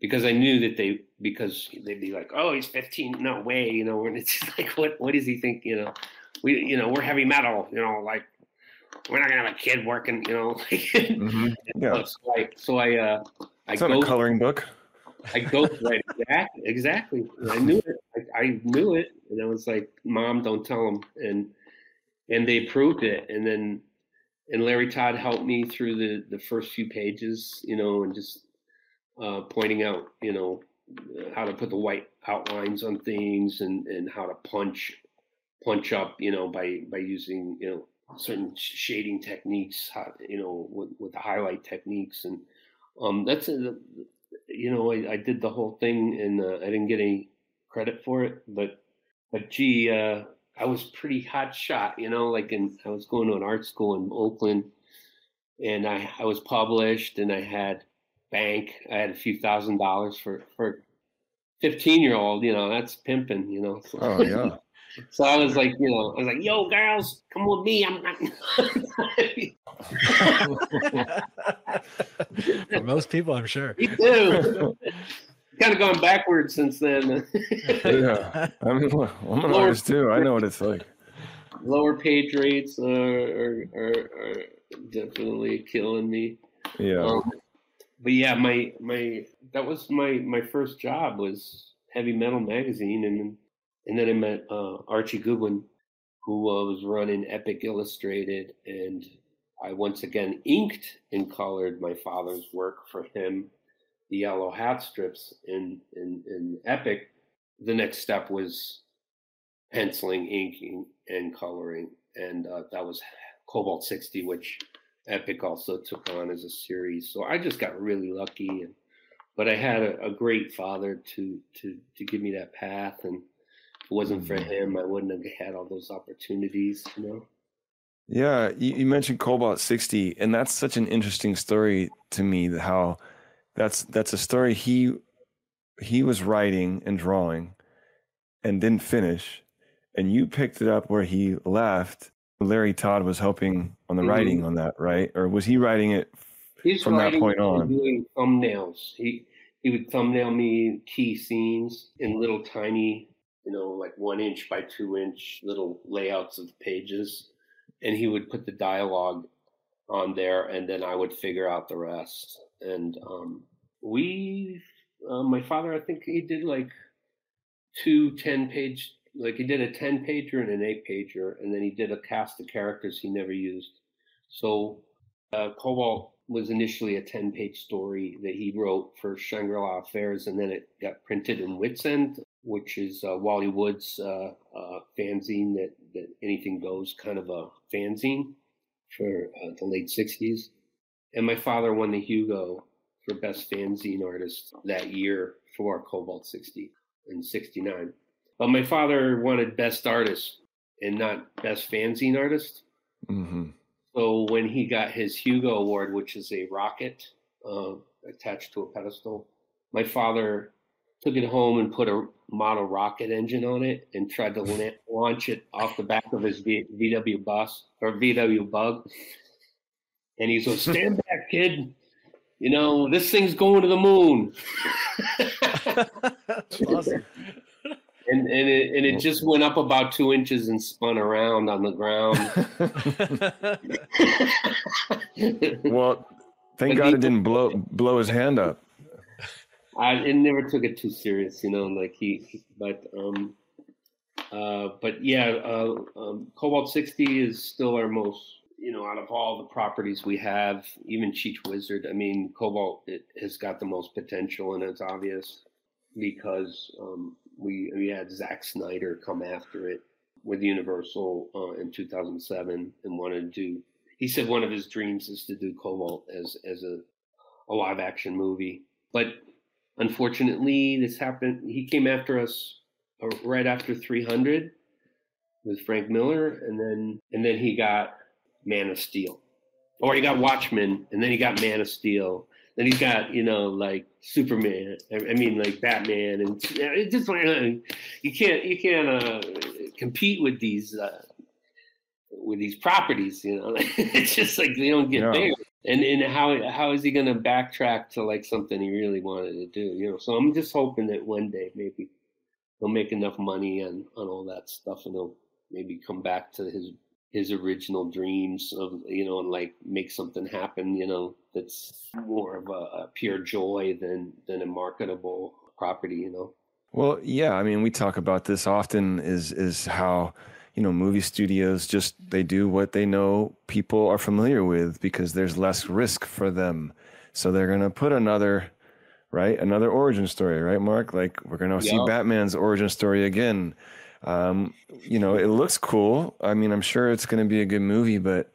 Because I knew that they, because they'd be like, "Oh, he's 15, no way," you know. And it's *laughs* like, what, what does he think? You know, we, you know, we're heavy metal, you know, like we're not gonna have a kid working, you know. *laughs* mm-hmm. Yeah. So I, so I, uh, I it's not a coloring book. I go *laughs* right exactly, exactly. I knew it. I, I, knew it, and I was like, "Mom, don't tell him, And and they approved it, and then and Larry Todd helped me through the the first few pages, you know, and just uh, pointing out, you know, how to put the white outlines on things and and how to punch punch up, you know, by by using you know certain shading techniques, you know, with, with the highlight techniques, and um, that's a, you know, I, I, did the whole thing, and uh, I didn't get any credit for it, but but gee, uh, I was pretty hot shot, you know, like in I was going to an art school in Oakland, and I I was published, and I had bank, I had a few thousand dollars for for 15 year old, you know, that's pimping, you know. So. *laughs* Oh yeah. So I was like, you know, I was like, "Yo, girls, come with me." I'm not. *laughs* For most people, I'm sure. Me too. kind of gone backwards since then. yeah, I *laughs* mean, I'm an lower, artist too. I know what it's like. Lower page rates are are, are, are definitely killing me. Yeah. Um, but yeah, my my that was my my first job was Heavy Metal magazine, and and then I met uh, Archie Goodwin, who uh, was running Epic Illustrated, and I once again inked and colored my father's work for him, the yellow hat strips in in, in Epic. The next step was penciling, inking, and coloring, and uh, that was Cobalt 60, which Epic also took on as a series. So I just got really lucky, and but I had a, a great father to to to give me that path, and it wasn't for mm-hmm. him, I wouldn't have had all those opportunities, you know? Yeah, you, you mentioned Cobalt 60, and that's such an interesting story to me. How that's that's a story he he was writing and drawing and didn't finish, and you picked it up where he left. Larry Todd was helping on the mm-hmm. writing on that, right? Or was he writing it He's from that point on? Doing thumbnails. He he would thumbnail me key scenes in little tiny you know, like one inch by two inch little layouts of pages. And he would put the dialogue on there, and then I would figure out the rest. And um, we, uh, my father, I think he did like two 10 page, like he did a 10 pager and an eight pager, and then he did a cast of characters he never used. So uh, Cobalt was initially a 10 page story that he wrote for Shangri-L'Affaires, and then it got printed in Witzend which is uh, Wally Wood's uh, uh, fanzine that, that anything goes kind of a fanzine for uh, the late 60s. And my father won the Hugo for Best Fanzine Artist that year for Cobalt 60 in 69. But my father wanted Best Artist and not Best Fanzine Artist. Mm-hmm. So when he got his Hugo Award, which is a rocket uh, attached to a pedestal, my father took it home and put a model rocket engine on it and tried to *laughs* launch it off the back of his v- VW bus or VW bug. And he's like, "Stand *laughs* back, kid! You know this thing's going to the moon." *laughs* awesome. And and it and it just went up about two inches and spun around on the ground. *laughs* *laughs* well, thank but God it didn't blow blow his hand up. I it never took it too serious, you know. Like he, he but um, uh, but yeah, uh, um, Cobalt 60 is still our most you know, out of all the properties we have, even Cheech Wizard, I mean, Cobalt it has got the most potential, and it's obvious because um, we we had Zack Snyder come after it with Universal uh, in 2007 and wanted to. He said one of his dreams is to do Cobalt as as a a live action movie, but unfortunately, this happened. He came after us uh, right after 300 with Frank Miller, and then and then he got Man of Steel, or he got Watchmen, and then he got Man of Steel. Then he's got you know like Superman. I mean like Batman, and it just like you can't you can't uh, compete with these uh, with these properties. You know, *laughs* it's just like they don't get there. And and how how is he going to backtrack to like something he really wanted to do? You know, so I'm just hoping that one day maybe he'll make enough money and on all that stuff, and he'll maybe come back to his his original dreams of you know and like make something happen you know that's more of a, a, pure joy than than a marketable property you know? Well yeah i mean we talk about this often is is how you know movie studios just they do what they know people are familiar with because there's less risk for them. So they're going to put another right another origin story right mark? Like we're going to see batman's origin story again um, you know, it looks cool. I mean, I'm sure it's going to be a good movie, but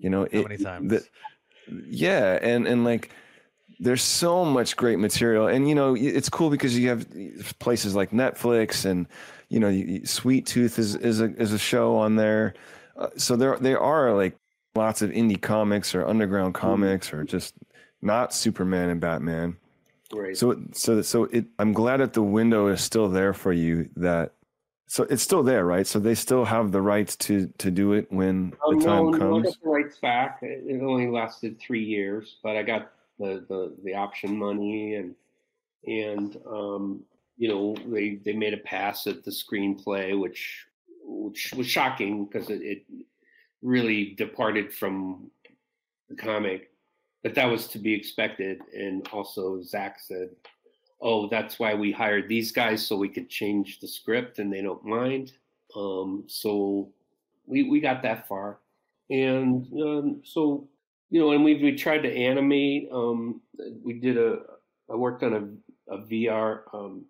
you know, how it, many times? The, yeah, and and like, there's so much great material, and you know, it's cool because you have places like Netflix, and you know, Sweet Tooth is is a is a show on there. Uh, so there there are like lots of indie comics or underground mm-hmm. comics or just not Superman and Batman. Right. So so so it. I'm glad that the window is still there for you. That so it's still there, right? So they still have the rights to to do it when um, the time no, comes. I the rights back. It only lasted three years, but I got the the, the option money and and um, you know they they made a pass at the screenplay, which which was shocking because it, it really departed from the comic, but that was to be expected. And also Zack said oh, that's why we hired these guys so we could change the script and they don't mind. Um, so we we got that far, and um, so you know, and we we tried to animate. Um, we did a I worked on a, a VR um,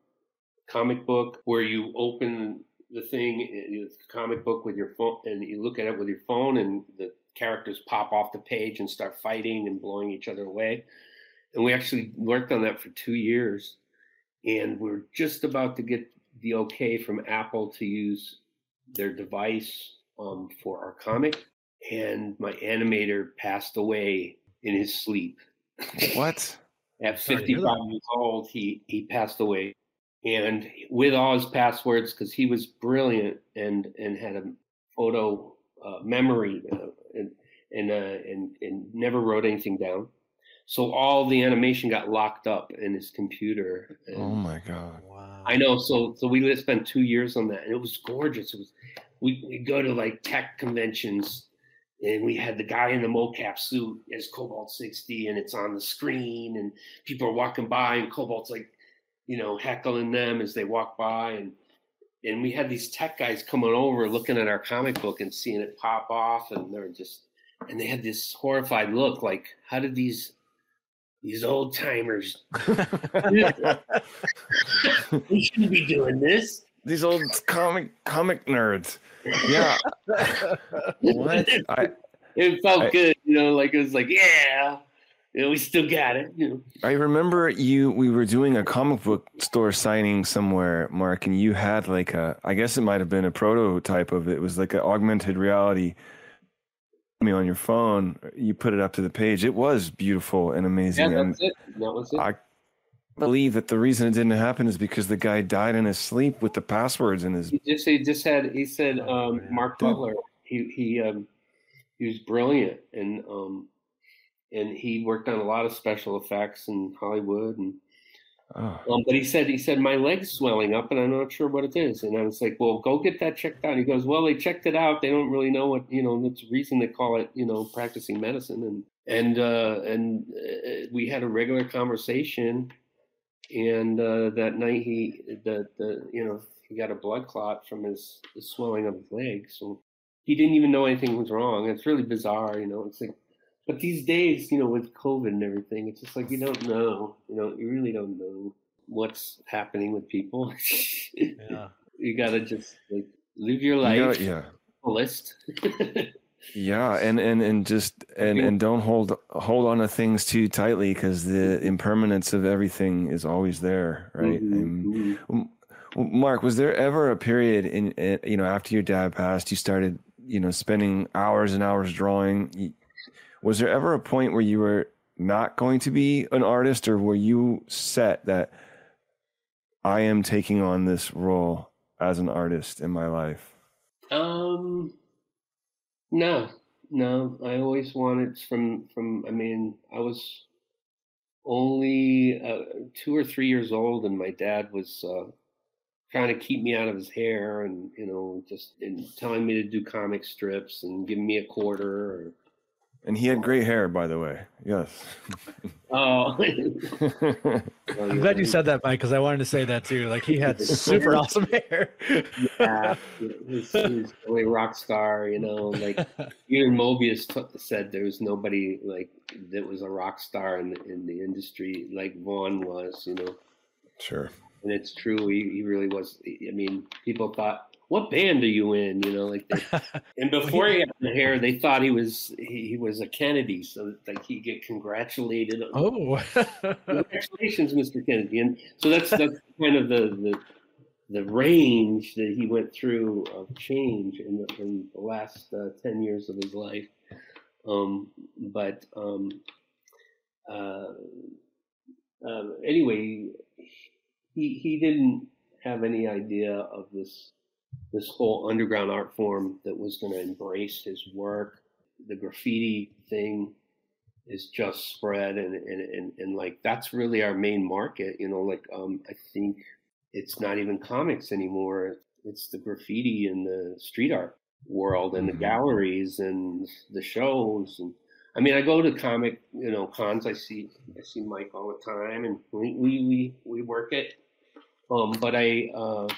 comic book where you open the thing, the comic book with your phone, and you look at it with your phone, and the characters pop off the page and start fighting and blowing each other away. And we actually worked on that for two years and we're just about to get the okay from Apple to use their device um, for our comic. And my animator passed away in his sleep. What? *laughs* At 55 years old, he, he passed away. And with all his passwords, because he was brilliant and, and had a photo uh, memory uh, and, and, uh, and, and never wrote anything down. So all the animation got locked up in his computer. oh my god! Wow. I know. So so we spent two years on that, and it was gorgeous. It was we we go to like tech conventions, and we had the guy in the mocap suit as Cobalt sixty, and it's on the screen, and people are walking by, and Cobalt's like, you know, heckling them as they walk by, and and we had these tech guys coming over, looking at our comic book and seeing it pop off, and they're just and they had this horrified look, like, how did these these old timers. *laughs* we shouldn't be doing this. These old comic comic nerds. Yeah. *laughs* what? I, it felt I, good, you know, like it was like, yeah, you know, we still got it. You know. I remember you we were doing a comic book store signing somewhere, Mark, and you had like a I guess it might have been a prototype of it. It was like an augmented reality me on your phone, you put it up to the page. It was beautiful and amazing. Yeah, that's and it. That was it. I believe that the reason it didn't happen is because the guy died in his sleep with the passwords in his. He just he just had he said um, Mark Butler. He he um, he was brilliant and um, and he worked on a lot of special effects in Hollywood and Oh. Um, but he said, he said, my leg's swelling up and I'm not sure what it is. And I was like, well, go get that checked out. He goes, well, they checked it out. They don't really know what, you know, that's the reason they call it, you know, practicing medicine. And, and, uh, and uh, we had a regular conversation. And uh, that night he, the, the, you know, he got a blood clot from his, the swelling of his leg. So he didn't even know anything was wrong. It's really bizarre, you know. It's like, but these days, you know, with COVID and everything, it's just like you don't know. You know, you really don't know what's happening with people. Yeah. *laughs* you gotta just like live your You life gotta- yeah. fullest. *laughs* Yeah, and and and just and and don't hold hold on to things too tightly because the impermanence of everything is always there, right? Mhm, And- well, Mark, was there ever a period in, in you know after your dad passed, you started you know spending hours and hours drawing? Was there ever a point where you were not going to be an artist, or were you set that I am taking on this role as an artist in my life? Um, no, no. I always wanted from from. I mean, I was only uh, two or three years old, and my dad was uh, trying to keep me out of his hair, and you know, just and telling me to do comic strips and giving me a quarter. Or, And he had gray hair, by the way. Yes. *laughs* oh, *laughs* I'm glad you said that, Mike, because I wanted to say that too. Like he had *laughs* super awesome hair. Yeah, he's, he's really rock star. You know, like even Moebius t- said there was nobody like that was a rock star in the, in the industry like Vaughn was, you know, sure. and it's true. He, he really was. I mean, people thought, "What band are you in?" You know, like, they, *laughs* and before he had the hair, they thought he was he, he was a Kennedy, so like he get congratulated. oh. *laughs* Congratulations, Mr. Kennedy. And so that's that's kind of the the the range that he went through of change in the, in the last uh, 10 years of his life. Um, but um, uh, um, anyway, he he didn't have any idea of this this whole underground art form that was going to embrace his work. The graffiti thing is just spread and, and and and like that's really our main market. You know, like um, I think it's not even comics anymore. It's the graffiti and the street art world and the galleries and the shows and I mean I go to comic you know cons I see I see Mike all the time and we we we, we work it um but I uh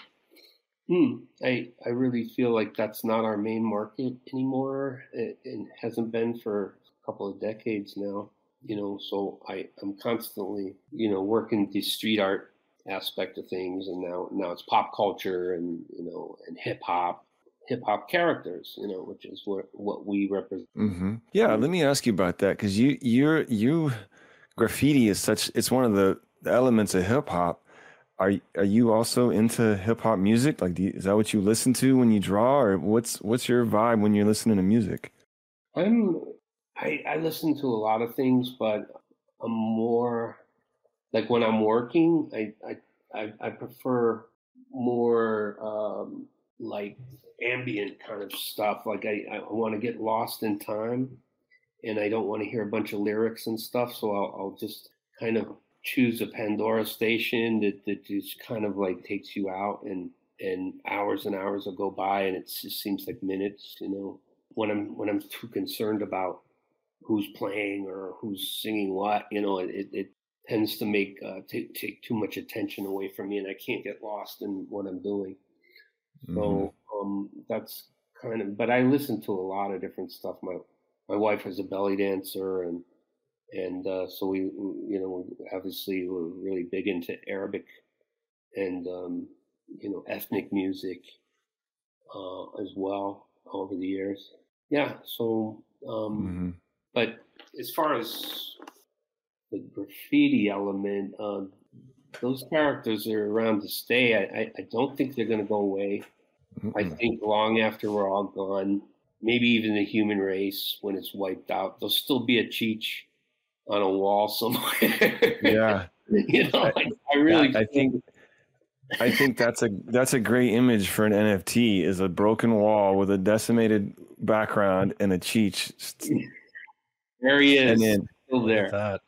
hmm, I I really feel like that's not our main market anymore. It, it hasn't been for a couple of decades now you know so I I'm constantly you know working the street art aspect of things and now now it's pop culture and you know and hip hop hip hop characters you know which is what what we represent. Hmm Yeah, let me ask you about that because you you're you graffiti is such it's one of the elements of hip hop. Are are you also into hip hop music? Like, you, is that what you listen to when you draw, or what's what's your vibe when you're listening to music? I'm I, I listen to a lot of things, but I'm more like when I'm working, I I I, I prefer more um, like ambient kind of stuff. Like I, I want to get lost in time, and I don't want to hear a bunch of lyrics and stuff. So I'll, I'll just kind of choose a Pandora station that, that just kind of like takes you out and and hours and hours will go by and it just seems like minutes, you know. When I'm when I'm too concerned about who's playing or who's singing what, you know, it, it tends to make uh, take take too much attention away from me, and I can't get lost in what I'm doing. Mhm. So um, that's kind of. But I listen to a lot of different stuff. My my wife is a belly dancer, and and uh, so we, you know, obviously we're really big into Arabic and um, you know ethnic music uh, as well over the years. Yeah. So, um, Mhm. but as far as the graffiti element, um, those characters are around to stay. I, I, I don't think they're going to go away. I Mm-mm. think long after we're all gone, maybe even the human race when it's wiped out, there'll still be a Cheech on a wall somewhere. Yeah, *laughs* you know, like, I really. I think I think that's a that's a great image for an NFT is a broken wall with a decimated background and a cheech. there he is, And then still there. that.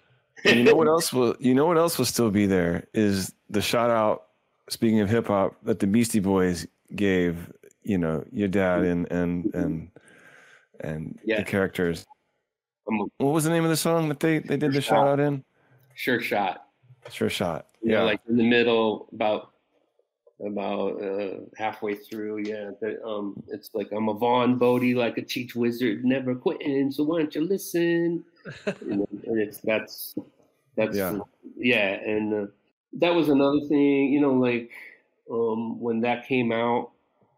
you know what else will you know what else will still be there is the shout out speaking of hip hop that the Beastie Boys gave, you know, your dad and and and and Yeah. the characters. What was the name of the song that they they did the Sure shout out in? sure shot. Sure shot. You know, like in the middle, about about uh, halfway through. Yeah, um, it's like I'm a Vaughn Bodé, like a Cheech Wizard, never quitting. So why don't you listen? and, *laughs* and it's that's that's Yeah. yeah, and uh, that was another thing. You know, like um, when that came out,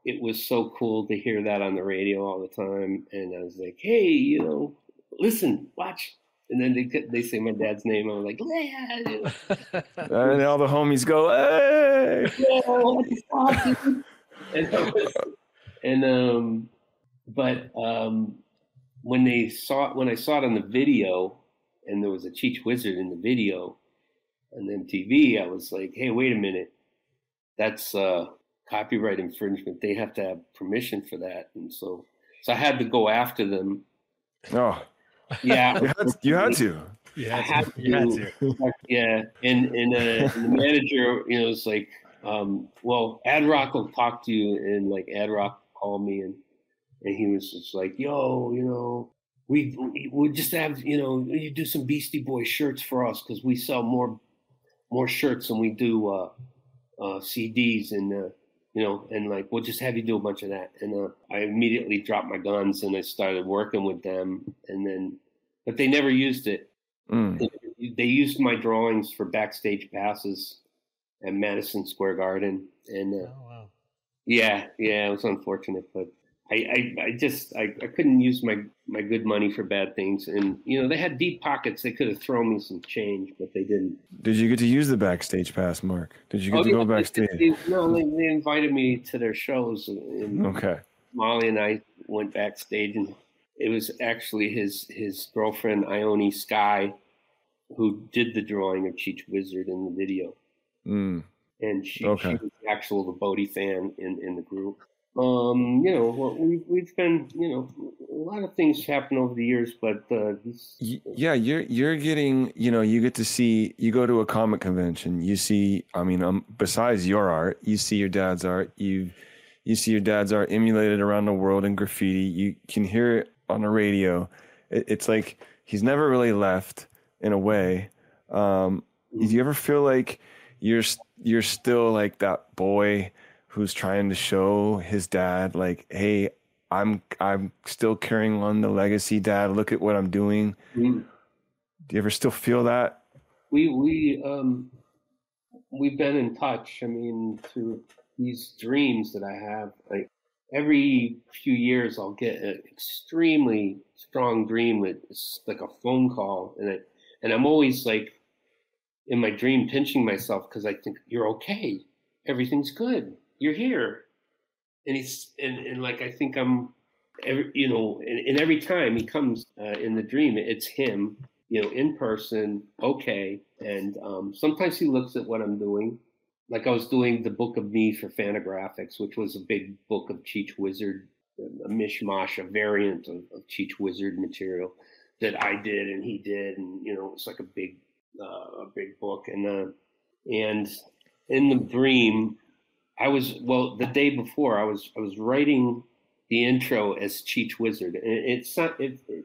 it was so cool to hear that on the radio all the time. And I was like, hey, you know, listen, watch. And then they they say my dad's name. I'm like, yeah, *laughs* And all the homies go, hey. *laughs* yeah, what the fuck, dude?" and, was- and um, but um, when they saw it, when I saw it on the video, and there was a Cheech Wizard in the video on MTV, I was like, hey, wait a minute, that's uh, copyright infringement. They have to have permission for that, and so so I had to go after them. Oh, Yeah, you had, you had to. You I had to. *laughs* You had to. to. yeah, and and, uh, and the manager, you know, was like, um, "Well, Ad Rock will talk to you," and like Ad Rock called me, and and he was just like, "Yo, you know, we we we'll just have you know you do some Beastie Boy shirts for us because we sell more more shirts than we do uh, uh, CDs, and uh, you know, and like we'll just have you do a bunch of that." And uh, I immediately dropped my guns and I started working with them, and then but they never used it Mm. they used my drawings for backstage passes at Madison Square Garden, and uh, Oh, wow. yeah, yeah, it was unfortunate, but I, I, I just, I, I couldn't use my my good money for bad things, and you know they had deep pockets; they could have thrown me some change, but they didn't. Did you get to use the backstage pass, Mark? Did you get Oh, to yeah, go backstage? they- no, they, they invited me to their shows, and Okay. Molly and I went backstage, and it was actually his his girlfriend Ione Skye who did the drawing of Cheech Wizard in the video. Mm. and she, Okay. she was the actual the Bodé fan in, in the group. Um, you know, well, we've we've been, you know, a lot of things happen over the years, but uh, this, yeah you're you're getting you know you get to see you go to a comic convention you see i mean um, besides your art you see your dad's art you you see your dad's art emulated around the world in graffiti you can hear it on the radio. It, it's like he's never really left in a way. Um do you ever feel like you're you're still like that boy who's trying to show his dad like hey i'm i'm still carrying on the legacy dad look at what i'm doing we do you ever still feel that? we we um we've been in touch. I mean, through these dreams that I have, like every few years, I'll get an extremely strong dream. It's like a phone call, and it, and I'm always like in my dream pinching myself because I think you're okay, everything's good, you're here, and he's and, and like I think I'm, every you know, and, and every time he comes uh, in the dream, it's him, you know, in person, okay, and um, sometimes he looks at what I'm doing. Like I was doing the book of me for Fantagraphics, which was a big book of Cheech Wizard, a mishmash, a variant of, of Cheech Wizard material that I did and he did, and you know, it's like a big, uh, a big book. And uh, and in the dream, I was well the day before I was I was writing the intro as Cheech Wizard, and it it's it, it,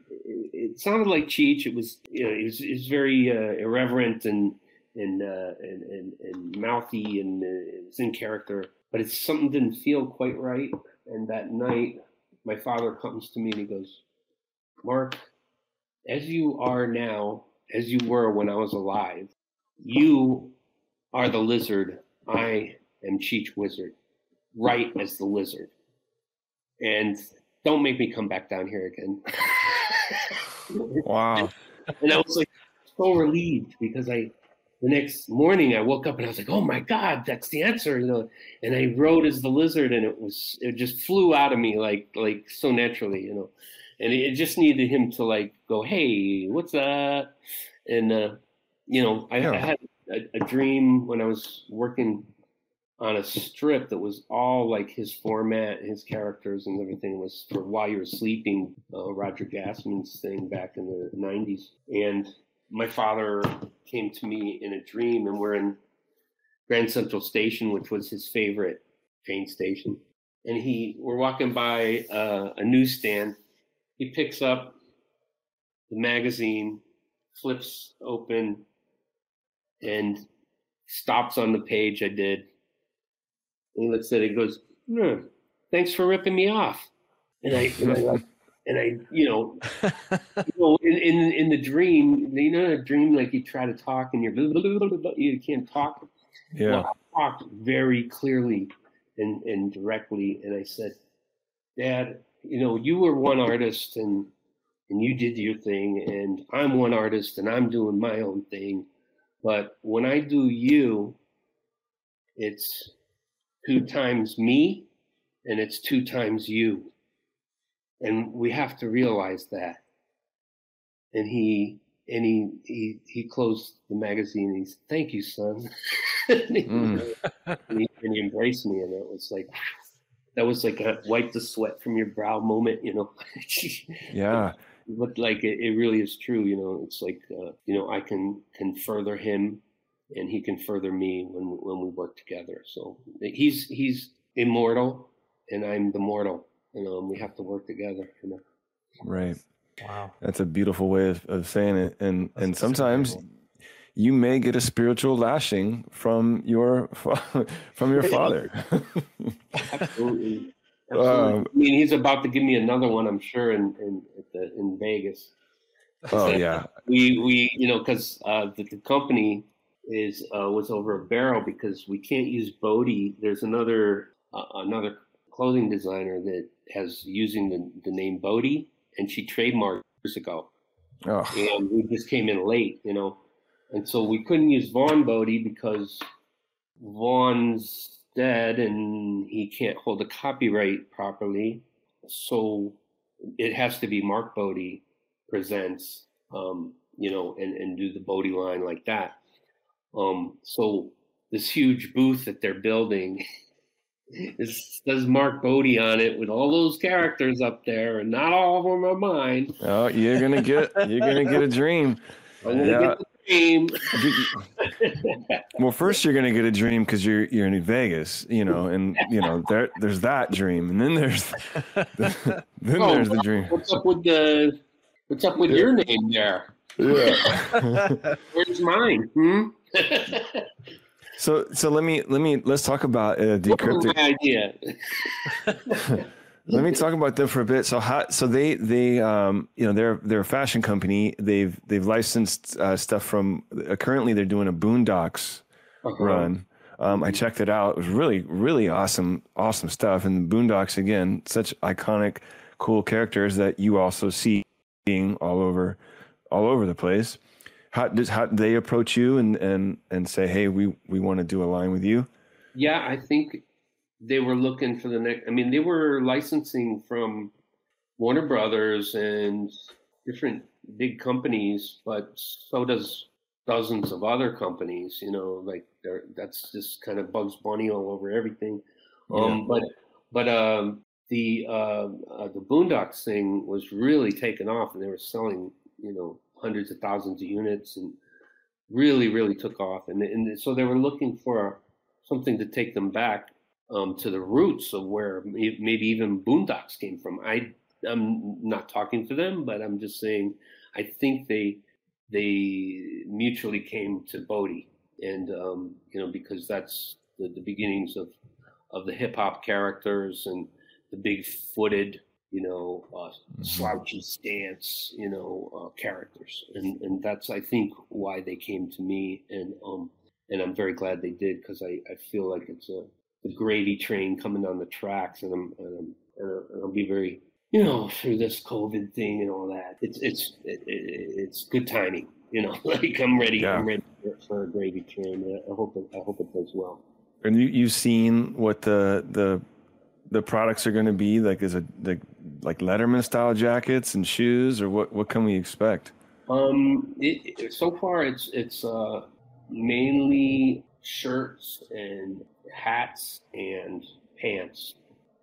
it sounded like Cheech. It was you know it was, it was very uh, irreverent and and, uh, and and and mouthy and uh, it was in character, but it's something didn't feel quite right. And that night, my father comes to me and he goes, "Mark, as you are now, as you were when I was alive, you are the lizard. I am Cheech Wizard, right as the lizard. And don't make me come back down here again. *laughs* Wow. and I was like so relieved because I the next morning I woke up and I was like, oh my God, that's the answer, you know. And I wrote as the lizard and it was it just flew out of me like like so naturally, you know. And it it just needed him to like go, hey, what's that? And uh, you know, I, Yeah. I had a, a dream when I was working on a strip that was all like his format, his characters, and everything was for while you were sleeping. Uh, Roger Gassman's thing back in the '90s, and my father came to me in a dream, and we're in Grand Central Station, which was his favorite train station, and he we're walking by uh, a newsstand. He picks up the magazine, flips open, and stops on the page I did he looks at it and goes, hmm, thanks for ripping me off. And I, and I, *laughs* and I you know, *laughs* you know in, in, in the dream, you know, in a dream, like you try to talk and you're, *laughs* you can't talk. Yeah. Well, I talked very clearly and, and directly. And I said, Dad, you know, you were one artist and, and you did your thing, and I'm one artist and I'm doing my own thing. But when I do you, it's two times me and it's two times you. And we have to realize that. And he and he he he closed the magazine and said, thank you, son. *laughs* and, he, Mm. and, he, and he embraced me and it was like that was like a wipe the sweat from your brow moment, you know. *laughs* Yeah. but like it, it really is true you know it's like uh, you know i can can further him and he can further me when when we work together so he's he's immortal and i'm the mortal you know and we have to work together you know Right. Wow. That's a beautiful way of, of saying it. And That's- and sometimes incredible. you may get a spiritual lashing from your *laughs* from your father. *laughs* absolutely, absolutely. Um, i mean he's about to give me another one i'm sure in in at the, in vegas oh yeah. we we you know because uh, the, the company is uh, was over a barrel because we can't use Bodé. There's another uh, another clothing designer that has using the, the name Bodé, and she trademarked years ago, Oh, and we just came in late, you know, and so we couldn't use Vaughn Bodé because Vaughn's dead and he can't hold the copyright properly, so it has to be Mark Bodé presents, um, you know, and, and do the Bodé line like that. Um, so this huge booth that they're building *laughs* is says Mark Bodé on it with all those characters up there, and not all of them are mine. oh, you're gonna get you're gonna get a dream. *laughs* I'm gonna Yeah. get the name. *laughs* Well, first you're gonna get a dream because you're you're in Vegas, you know, and you know there there's that dream, and then there's then Oh, there's the dream. What's up with the? What's up with your name there? Yeah. Where's mine? Hmm. So so let me let me let's talk about uh, Decryptic. idea? *laughs* Let me talk about them for a bit. So how so they they um you know they're they're a fashion company. They've they've licensed uh, stuff from uh, currently they're doing a Boondocks Uh-huh. run. Um, I checked it out. It was really really awesome awesome stuff. And the Boondocks again, such iconic, cool characters that you also see being all over all over the place. How does how they approach you and and and say, hey, we we want to do a line with you? Yeah, I think they were looking for the next. I mean, they were licensing from Warner Brothers and different big companies, but so does dozens of other companies. You know, like that's just kind of Bugs Bunny all over everything. Um, But but um, the uh, uh, the Boondocks thing was really taken off, and they were selling you know hundreds of thousands of units, and really really took off. And and so they were looking for something to take them back um, to the roots of where maybe even Boondocks came from. I I'm not talking for them, but I'm just saying I think they they mutually came to Bodé, and um, you know because that's the, the beginnings of of the hip hop characters and the big footed you know uh, slouchy stance you know uh, characters, and and that's I think why they came to me, and um and I'm very glad they did because I I feel like it's a the gravy train coming down the tracks, and I'm and, I'm, and I'll be very you know through this COVID thing and all that. It's it's it, it, it's good timing, you know. *laughs* like I'm ready, Yeah. I'm ready for, for a gravy train. I hope it, I hope it does well. And you you've seen what the the the products are going to be like is it like like Letterman style jackets and shoes or what what can we expect? Um, it, it, so far it's it's uh mainly shirts and hats and pants.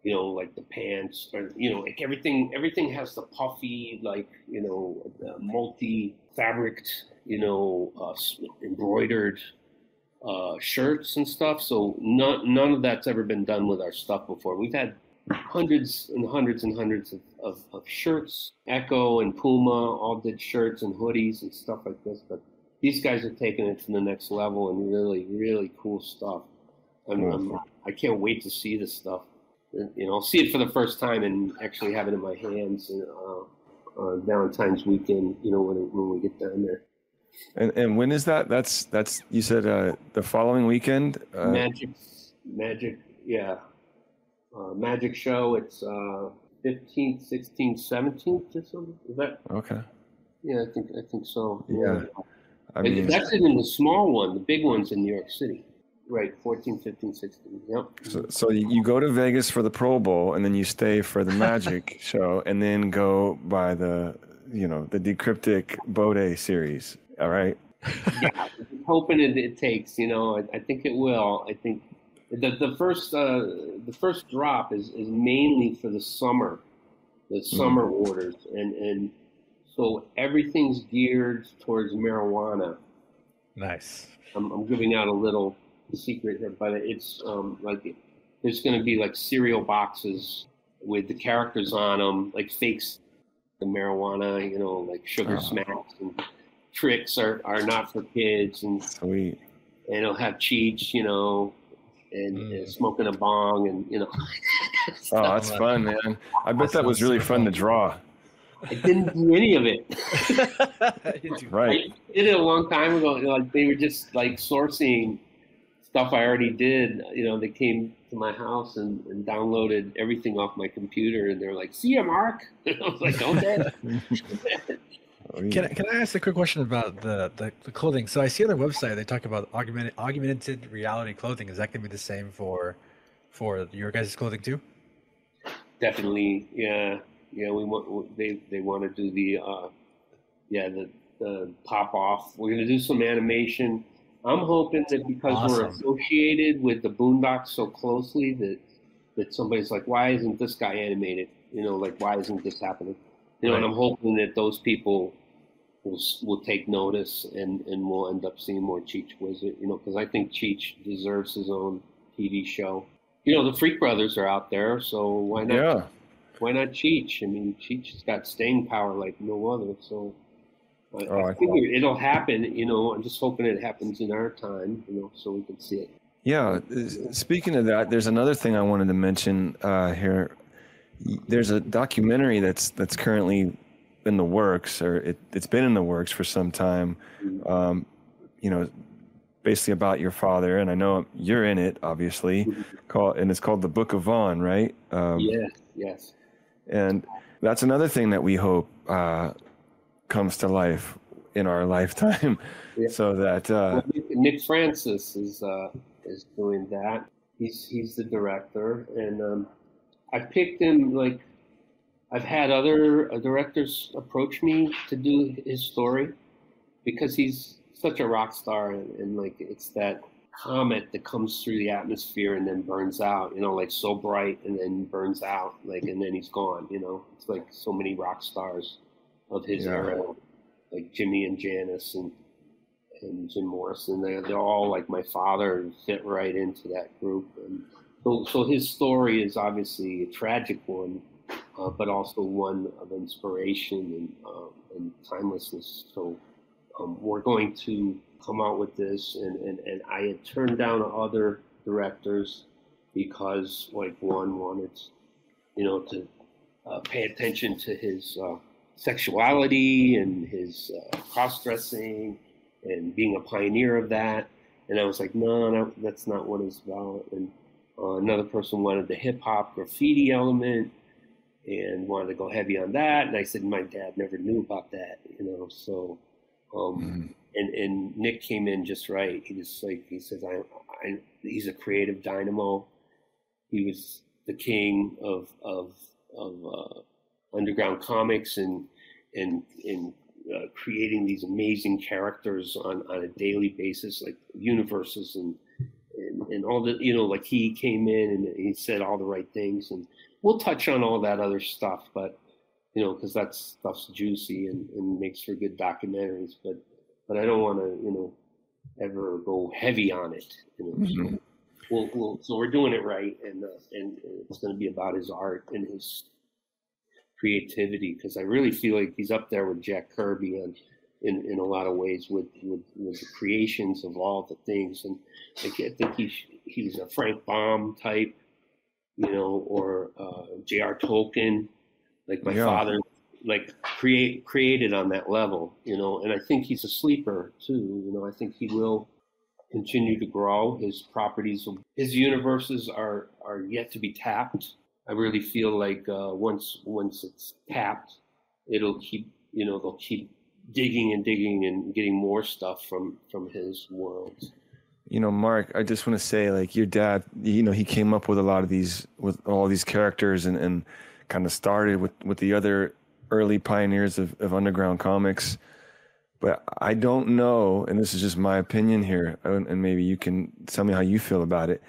You know, like the pants, or you know, like everything. Everything has the puffy, like you know, uh, multi fabriced, you know, uh, embroidered uh, shirts and stuff. So none none of that's ever been done with our stuff before. We've had hundreds and hundreds and hundreds of, of, of shirts. Ecko and Puma all did shirts and hoodies and stuff like this, but these guys are taking it to the next level and really, really cool stuff. I'm. I'm I can't wait to see this stuff. You know, I'll see it for the first time and actually have it in my hands and, uh, on Valentine's weekend. You know, when when we get down there. And and when is that? That's that's you said uh, the following weekend. Uh, Magic, Magic, yeah, uh, Magic Show. It's uh, fifteenth, sixteenth, seventeenth, or something. Is that? okay. Yeah, I think I think so. Yeah. I mean, that's in the small one. The big one's in New York City. Right, 14, 15, 16. Yep. so, so you you go to Vegas for the Pro Bowl, and then you stay for the Magic *laughs* show, and then go by the you know the Decryptic Bodé series. All right. yeah, I'm hoping it, it takes. You know, I, I think it will. I think the the first uh, the first drop is is mainly for the summer, the summer orders, and and so everything's geared towards marijuana. Nice. I'm, I'm giving out a little secret here, but it's um, like there's going to be like cereal boxes with the characters on them, like fakes, the marijuana, you know, like sugar Oh. smacks and tricks are, are not for kids, and Sweet. and it'll have cheats, you know, and, and Mm. smoking a bong, and you know. *laughs* Oh, that's fun, man. I bet that was really fun to draw. I didn't do any of it. *laughs* Right. I did it a long time ago. you know, Like they were just like sourcing stuff I already did. You know, they came to my house and, and downloaded everything off my computer, and they're like, "See ya, Mark." *laughs* I was like, "Okay." Can I, can I ask a quick question about the, the, the clothing? So I see on their website they talk about augmented augmented reality clothing. Is that going to be the same for for your guys' clothing too? Definitely, yeah, yeah. We want they they want to do the uh, yeah the the pop off. We're gonna do some animation. I'm hoping that because we're associated with the Boondocks so closely that that somebody's like, why isn't this guy animated? You know, like why isn't this happening? You know, and I'm hoping that those people will will take notice and and we'll end up seeing more Cheech Wizard. You know, because I think Cheech deserves his own TV show. You know, the Freak Brothers are out there, so why not? Yeah. why not Cheech? I mean, Cheech has got staying power like no other. So I, Oh, I I- figure it'll happen. You know, I'm just hoping it happens in our time. You know, so we can see it. Yeah. Speaking of that, there's another thing I wanted to mention uh, here. There's a documentary that's that's currently in the works, or it, it's been in the works for some time. Um, you know, basically about your father, and I know you're in it, obviously. Call and it's called the Book of Vaughn, right? Um, yes, yes. And that's another thing that we hope uh, comes to life in our *laughs* lifetime, Yeah. so that uh, Well, Nick Francis is uh, is doing that. He's he's the director, and um, I picked him like I've had other uh, directors approach me to do his story because he's such a rock star, and, and like it's that comet that comes through the atmosphere and then burns out. You know, like so bright and then burns out, like and then he's gone. You know, it's like so many rock stars of his Yeah. era, like Jimmy and Janis and and Jim Morrison. They're, they're all like my father fit right into that group. And so, so his story is obviously a tragic one, uh, but also one of inspiration and, um, and timelessness. So um, we're going to come out with this. And, and, and I had turned down other directors because like one wanted, you know, to uh, pay attention to his uh, sexuality and his uh, cross-dressing and being a pioneer of that. And I was like, no, no that's not what it's about. And uh, another person wanted the hip hop graffiti element and wanted to go heavy on that. And I said, my dad never knew about that, you know. So, um, Mhm. and and Nick came in just right. He just like he says, I, I he's a creative dynamo. He was the king of of of uh, underground comics and and and uh, creating these amazing characters on, on a daily basis, like universes and, and and all the you know, like he came in and he said all the right things, and we'll touch on all that other stuff, but you know, because that stuff's juicy and, and makes for good documentaries, but but I don't want to you know ever go heavy on it, you know. So Mhm. we'll, we'll, so we're doing it right, and uh, and it's going to be about his art and his creativity because I really feel like he's up there with Jack Kirby and in, in a lot of ways with, with with the creations of all the things and I think he sh- he was a Frank Baum type, you know, or uh, J.R. Tolkien, like my Yeah. father, like create created on that level, you know. And I think he's a sleeper too. You know, I think he will continue to grow. His properties, his universes are are yet to be tapped. I really feel like uh, once once it's tapped, it'll keep you know they'll keep digging and digging and getting more stuff from from his world. You know, Mark, I just want to say, like, your dad, you know, he came up with a lot of these, with all these characters and, and kind of started with, with the other early pioneers of, of underground comics. But I don't know, and this is just my opinion here, and maybe you can tell me how you feel about it.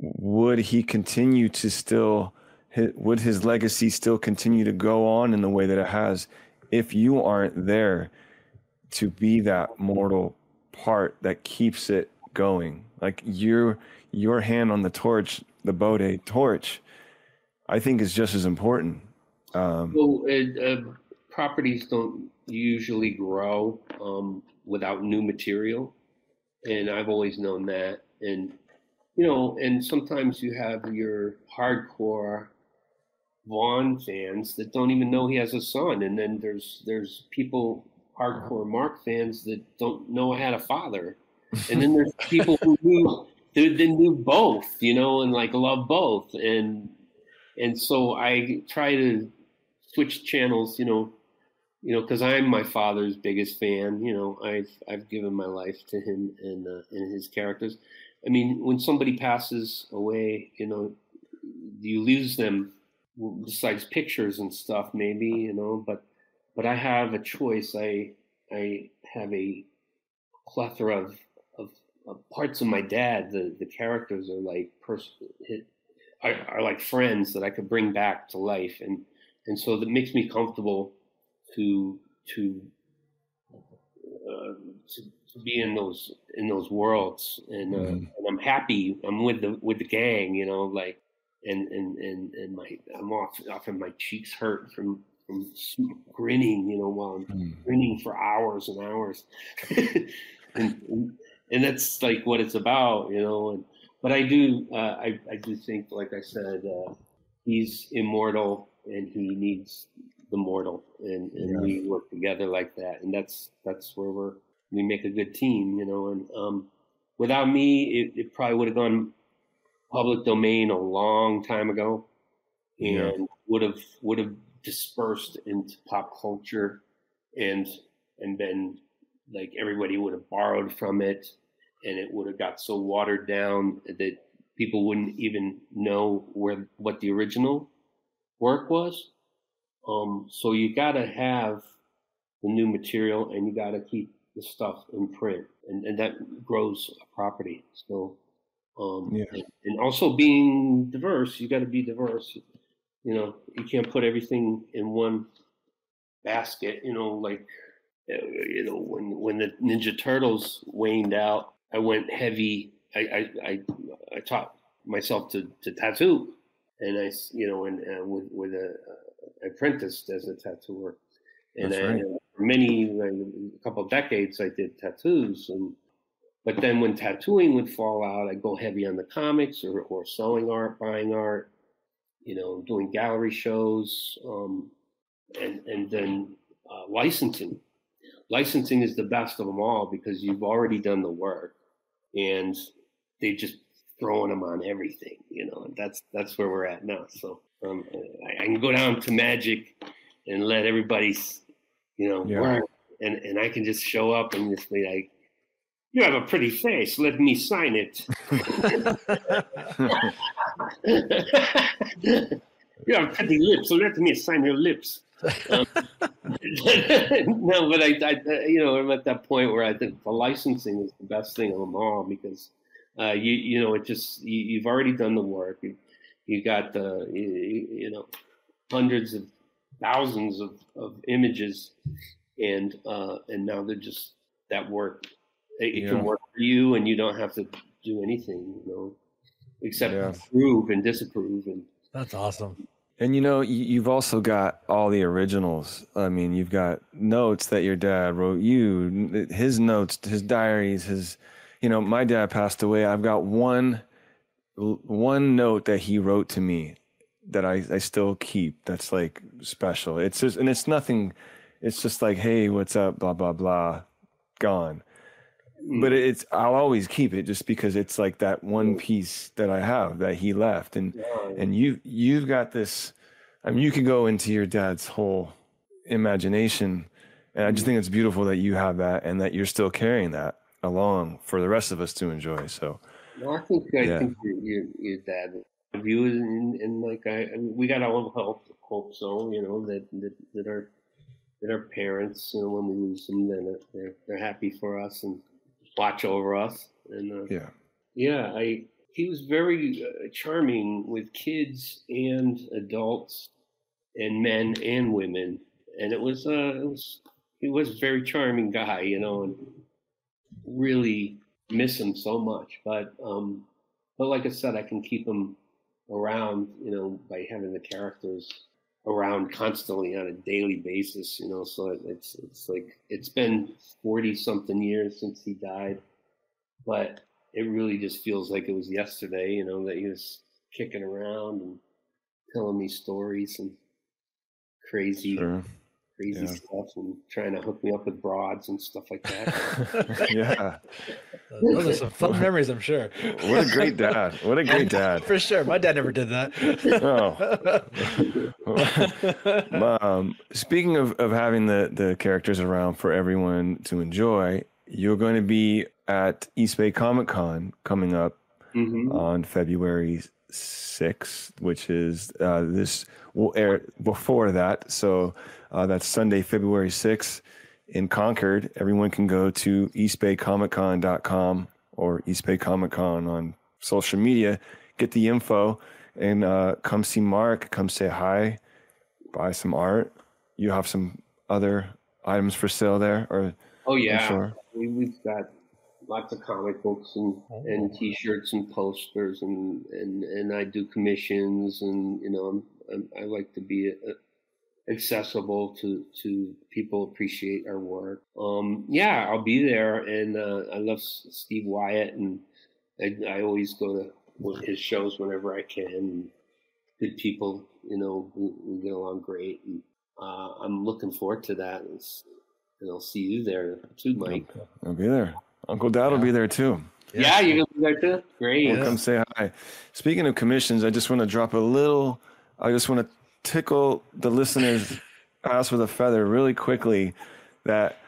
Would he continue to still, would his legacy still continue to go on in the way that it has if you aren't there to be that mortal part that keeps it going? Like your your hand on the torch, the Bodé torch, I think is just as important. Um, Well, it, uh, properties don't usually grow um, without new material, and I've always known that. And you know, and sometimes you have your hardcore Vaughn fans that don't even know he has a son, and then there's there's people hardcore Mark fans that don't know I had a father, and then there's people who do they, they knew both, you know, and like love both, and and so I try to switch channels, you know, you know, because I'm my father's biggest fan. You know, I've I've given my life to him and uh, and his characters. I mean, when somebody passes away, you know, you lose them besides pictures and stuff, maybe, you know, but but I have a choice. I I have a plethora of of parts of my dad. The the characters are like pers- are, are like friends that I could bring back to life, and and so that makes me comfortable to to uh, to, to be in those in those worlds, and, uh, Mhm. and I'm happy. I'm with the with the gang, you know, like and and and and my I'm off often my cheeks hurt from from grinning, you know, while I'm Mm. grinning for hours and hours, *laughs* and, and and that's like what it's about, you know. And but I do uh, I I do think, like I said, uh, he's immortal and he needs the mortal, and and Yeah. we work together like that, and that's that's where we're we make a good team, you know. And um, without me, it, it probably would have gone public domain a long time ago, and Yeah. would have would have dispersed into pop culture, and and then like everybody would have borrowed from it, and it would have got so watered down that people wouldn't even know where what the original work was. Um, so you got to have the new material, and you got to keep the stuff in print, and, and that grows a property. So, um, Yeah. and, and also being diverse, you got to be diverse. You know, you can't put everything in one basket. You know, like uh, you know when when the Ninja Turtles waned out, I went heavy. I I I, I taught myself to to tattoo, and I, you know and uh, with with a I apprenticed as a tattooer, and That's I, right. for many like, a couple of decades I did tattoos and. But then when tattooing would fall out, I'd go heavy on the comics or, or selling art, buying art, you know, doing gallery shows, um, and and then uh, licensing. Licensing is the best of them all because you've already done the work, and they just throwing them on everything, you know. And that's that's where we're at now. So um, I, I can go down to Magic and let everybody's, you know, Yeah. work, and and I can just show up and just be like, "You have a pretty face. Let me sign it." *laughs* *laughs* *laughs* you have pretty lips, so let me sign your lips. Um, *laughs* no, but I, I, you know, I'm at that point where I think the licensing is the best thing of them all because, uh, you, you know, it just you, you've already done the work. You, you got the, you, you know, hundreds of thousands of, of images, and uh, and now they're just that work. It, it Yeah. can work for you, and you don't have to do anything, you know, except Yeah. approve and disapprove and. That's awesome. And you know, you- you've also got all the originals. I mean, you've got notes that your dad wrote you, his notes, his diaries, his you know, my dad passed away. I've got one one note that he wrote to me that I, I still keep that's like special. It's just and it's nothing it's just like, hey, what's up, blah, blah, blah, gone. But mm. it's I'll always keep it just because it's like that one piece that I have that he left. And and you you've got this I mean you can go into your dad's whole imagination. And I just mm. think it's beautiful that you have that and that you're still carrying that along for the rest of us to enjoy. So Well, I think I Yeah. think your, your your dad views and, and like I, I mean, we got own hope hope so you know that that that our that our parents you know when we lose them then they're they're happy for us and watch over us. And uh, yeah. yeah I he was very uh, charming with kids and adults and men and women. And it was uh it was he was a very charming guy you know and really miss him so much. But um but like i said i can keep him around you know by having the characters around constantly on a daily basis you know so it's it's like it's been 40 something years since he died but it really just feels like it was yesterday you know that he was kicking around and telling me stories and crazy Sure. Crazy Yeah. stuff and trying to hook me up with broads and stuff like that *laughs* yeah. Those are some fun memories, I'm sure. What a great dad. What a great dad. *laughs* For sure. My dad never did that. Oh. *laughs* um, speaking of, of having the, the characters around for everyone to enjoy, you're going to be at East Bay Comic Con coming up Mhm. on February 6th, which is uh, this will air before that. So uh, that's Sunday, February 6th in Concord. Everyone can go to eastbaycomiccon.com or East Bay Comic Con on social media, get the info, and uh, come see Mark, come say hi, buy some art. You have some other items for sale there, or Oh yeah, sure. we, we've got lots of comic books and, and T-shirts and posters and, and and I do commissions and you know I'm, I'm, I like to be uh, accessible to to people appreciate our work. Um, yeah, I'll be there and uh, I love Steve Wyatt and I, I always go to his shows whenever I can. Good people, you know, we, we get along great and uh, I'm looking forward to that. It's, and I'll see you there too, Mike. I'll be there. Uncle Dad will be there too. Yeah, you're gonna be there too. Great. Well, come say hi. Speaking of commissions, I just want to drop a little. I just want to tickle the listeners' ass with a feather really quickly. That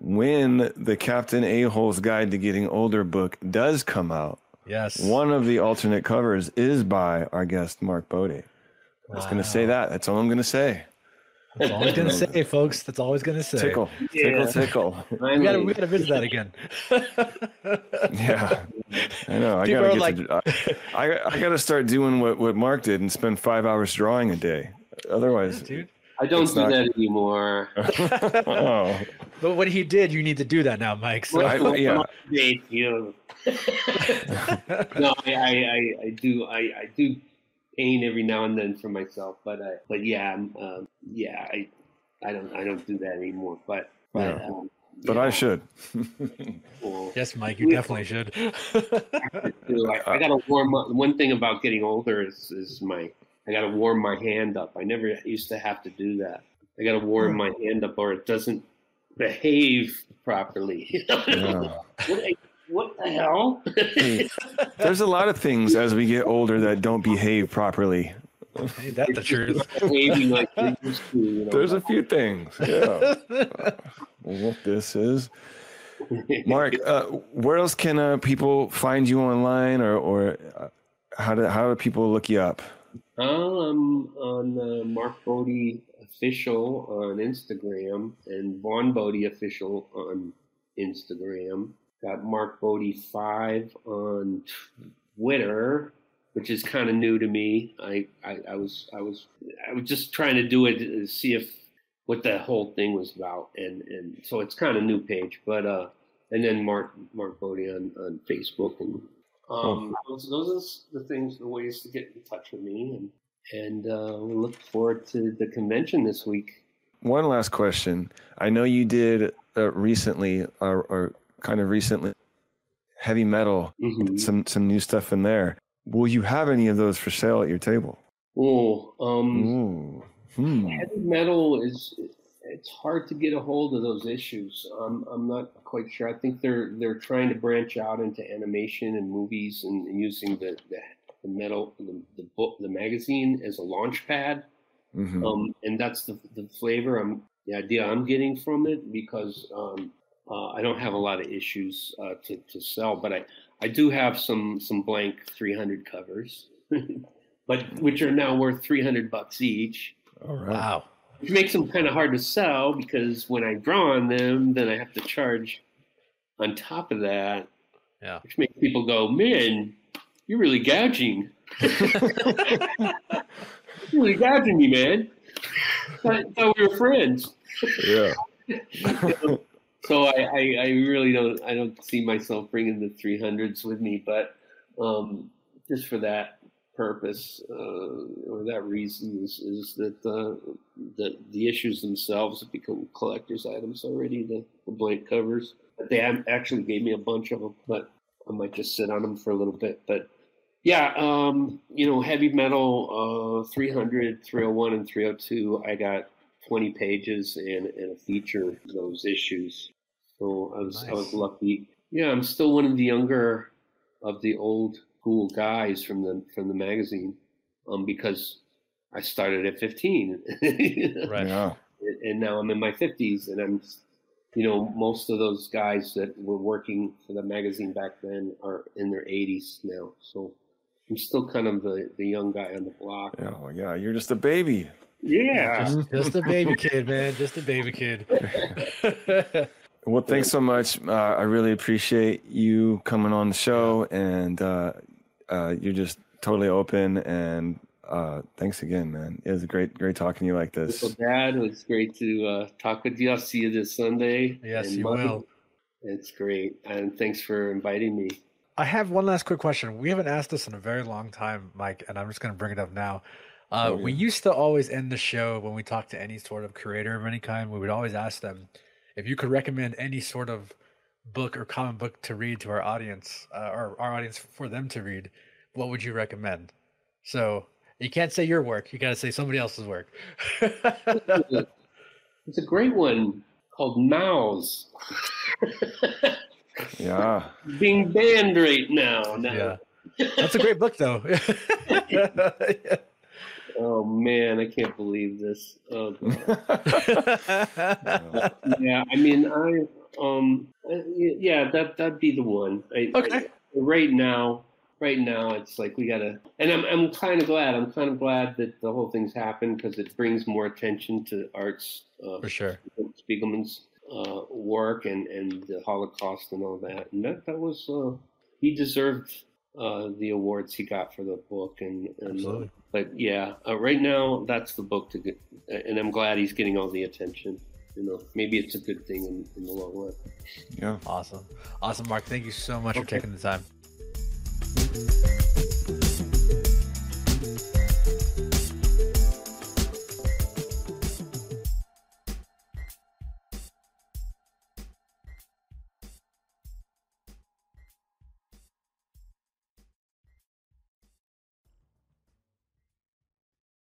when the Captain A Hole's Guide to Getting Older book does come out, yes. one of the alternate covers is by our guest Mark Bodé. I was going to say that. That's all I'm going to say. That's all he's gonna *laughs* say, folks. That's all he's gonna say. Tickle, Yeah. tickle, tickle. We gotta, we gotta visit that again. *laughs* Yeah, I know. I People gotta are get to. I, I, I gotta start doing what, what Mark did and spend five hours drawing a day. Otherwise, Dude. I don't do not- that anymore. *laughs* oh, But when he did, you need to do that now, Mike. So I- yeah. Thank you. no, I, I, I, I do I, I do paint every now and then for myself, but I, but yeah, I'm, um, yeah, I I don't I don't do that anymore. But but, Yeah. um, but I should. *laughs* well, yes, Mike, you definitely should. *laughs* too. I, I gotta warm up. One thing about getting older is is my I gotta warm my hand up. I never used to have to do that. I gotta warm my hand up, or it doesn't behave properly. *laughs* Yeah. what, I- what the hell? There's a lot of things as we get older that don't behave properly. Hey, that's the truth. Behaving like they used to, you know. There's a few things. Yeah. what this is. Mark, uh, where else can uh, people find you online, or or uh, how do how do people look you up? Um, on uh, Mark Bodé official on Instagram and Vaughn Bodé official on Instagram. Got Mark Bodé five on Twitter, which is kind of new to me. I, I I was I was I was just trying to do it to see if what the whole thing was about, and and so it's kind of new page, but uh, and then Mark Mark Bodé on on Facebook and um, those, those are the things, the ways to get in touch with me, and and uh, we look forward to the convention this week. One last question. I know you did uh, recently, or, or kind of recently, heavy metal, Mhm. some some new stuff in there. Will you have any of those for sale at your table? Oh, um, Ooh. Hmm. heavy metal is it's hard to get a hold of those issues. I'm I'm not quite sure. I think they're they're trying to branch out into animation and movies and, and using the, the the metal the, the book the magazine as a launch pad. Mhm. Um, and that's the the flavor I'm the idea I'm getting from it because um, uh, I don't have a lot of issues uh, to to sell, but I I do have some some blank 300 covers, *laughs* but which are now worth 300 bucks each All right. Wow. which makes them kind of hard to sell because when I draw on them, then I have to charge on top of that, Yeah. which makes people go, "Man, you're really gouging. you're *laughs* *laughs* really gouging me, man." I thought we were friends. Yeah. So I, I, I really don't I don't see myself bringing the 300s with me, but um, just for that purpose uh, or that reason is, is that uh, the the issues themselves have become collector's items already. The, the blank covers, they actually gave me a bunch of them, but I might just sit on them for a little bit. But yeah, um, you know, heavy metal uh, 300, 301, and 302. I got 20 pages and, and a feature those issues. So I was I was lucky. Yeah, I'm still one of the younger of the old school guys from the from the magazine, um, because I started at 15, *laughs* Right. Yeah. and now I'm in my 50s, and I'm, you know, most of those guys that were working for the magazine back then are in their 80s now. So I'm still kind of the, the young guy on the block. Yeah. Yeah. You're just a baby. Yeah. Just, just a baby kid, man. Just a baby kid. *laughs* Well, thanks so much. Uh, I really appreciate you coming on the show, and uh, uh, you're just totally open. And uh, thanks again, man. It was great, great talking to you like this. So, Dad, it was great to uh, talk with you. I'll see you this Sunday. Yes, you Mike, will. It's great. And thanks for inviting me. I have one last quick question. We haven't asked this in a very long time, Mike, and I'm just going to bring it up now. Uh, Oh, We used to always end the show when we talk to any sort of creator of any kind. We would always ask them if you could recommend any sort of book or comic book to read to our audience, uh, or our audience for them to read. What would you recommend? So you can't say your work. You got to say somebody else's work. It's a *laughs* great one called Maus. Yeah. *laughs* Being banned right now. now. yeah, that's a great book, though. *laughs* Oh man, I can't believe this. Oh, God. *laughs* yeah, I mean, I um, yeah, that that'd be the one. I, Okay. I- right now, right now, it's like we gotta, and I'm I'm kind of glad. I'm kind of glad that the whole thing's happened because it brings more attention to arts. Uh, For sure. Spiegelman's uh, work and and the Holocaust and all that, and that that was uh, he deserved uh, the awards he got for the book and, and Absolutely. but yeah, uh, right now that's the book to get, and I'm glad he's getting all the attention. You know, maybe it's a good thing in, in the long run. yeah. Awesome. Awesome, Mark. Thank you so much for taking the time.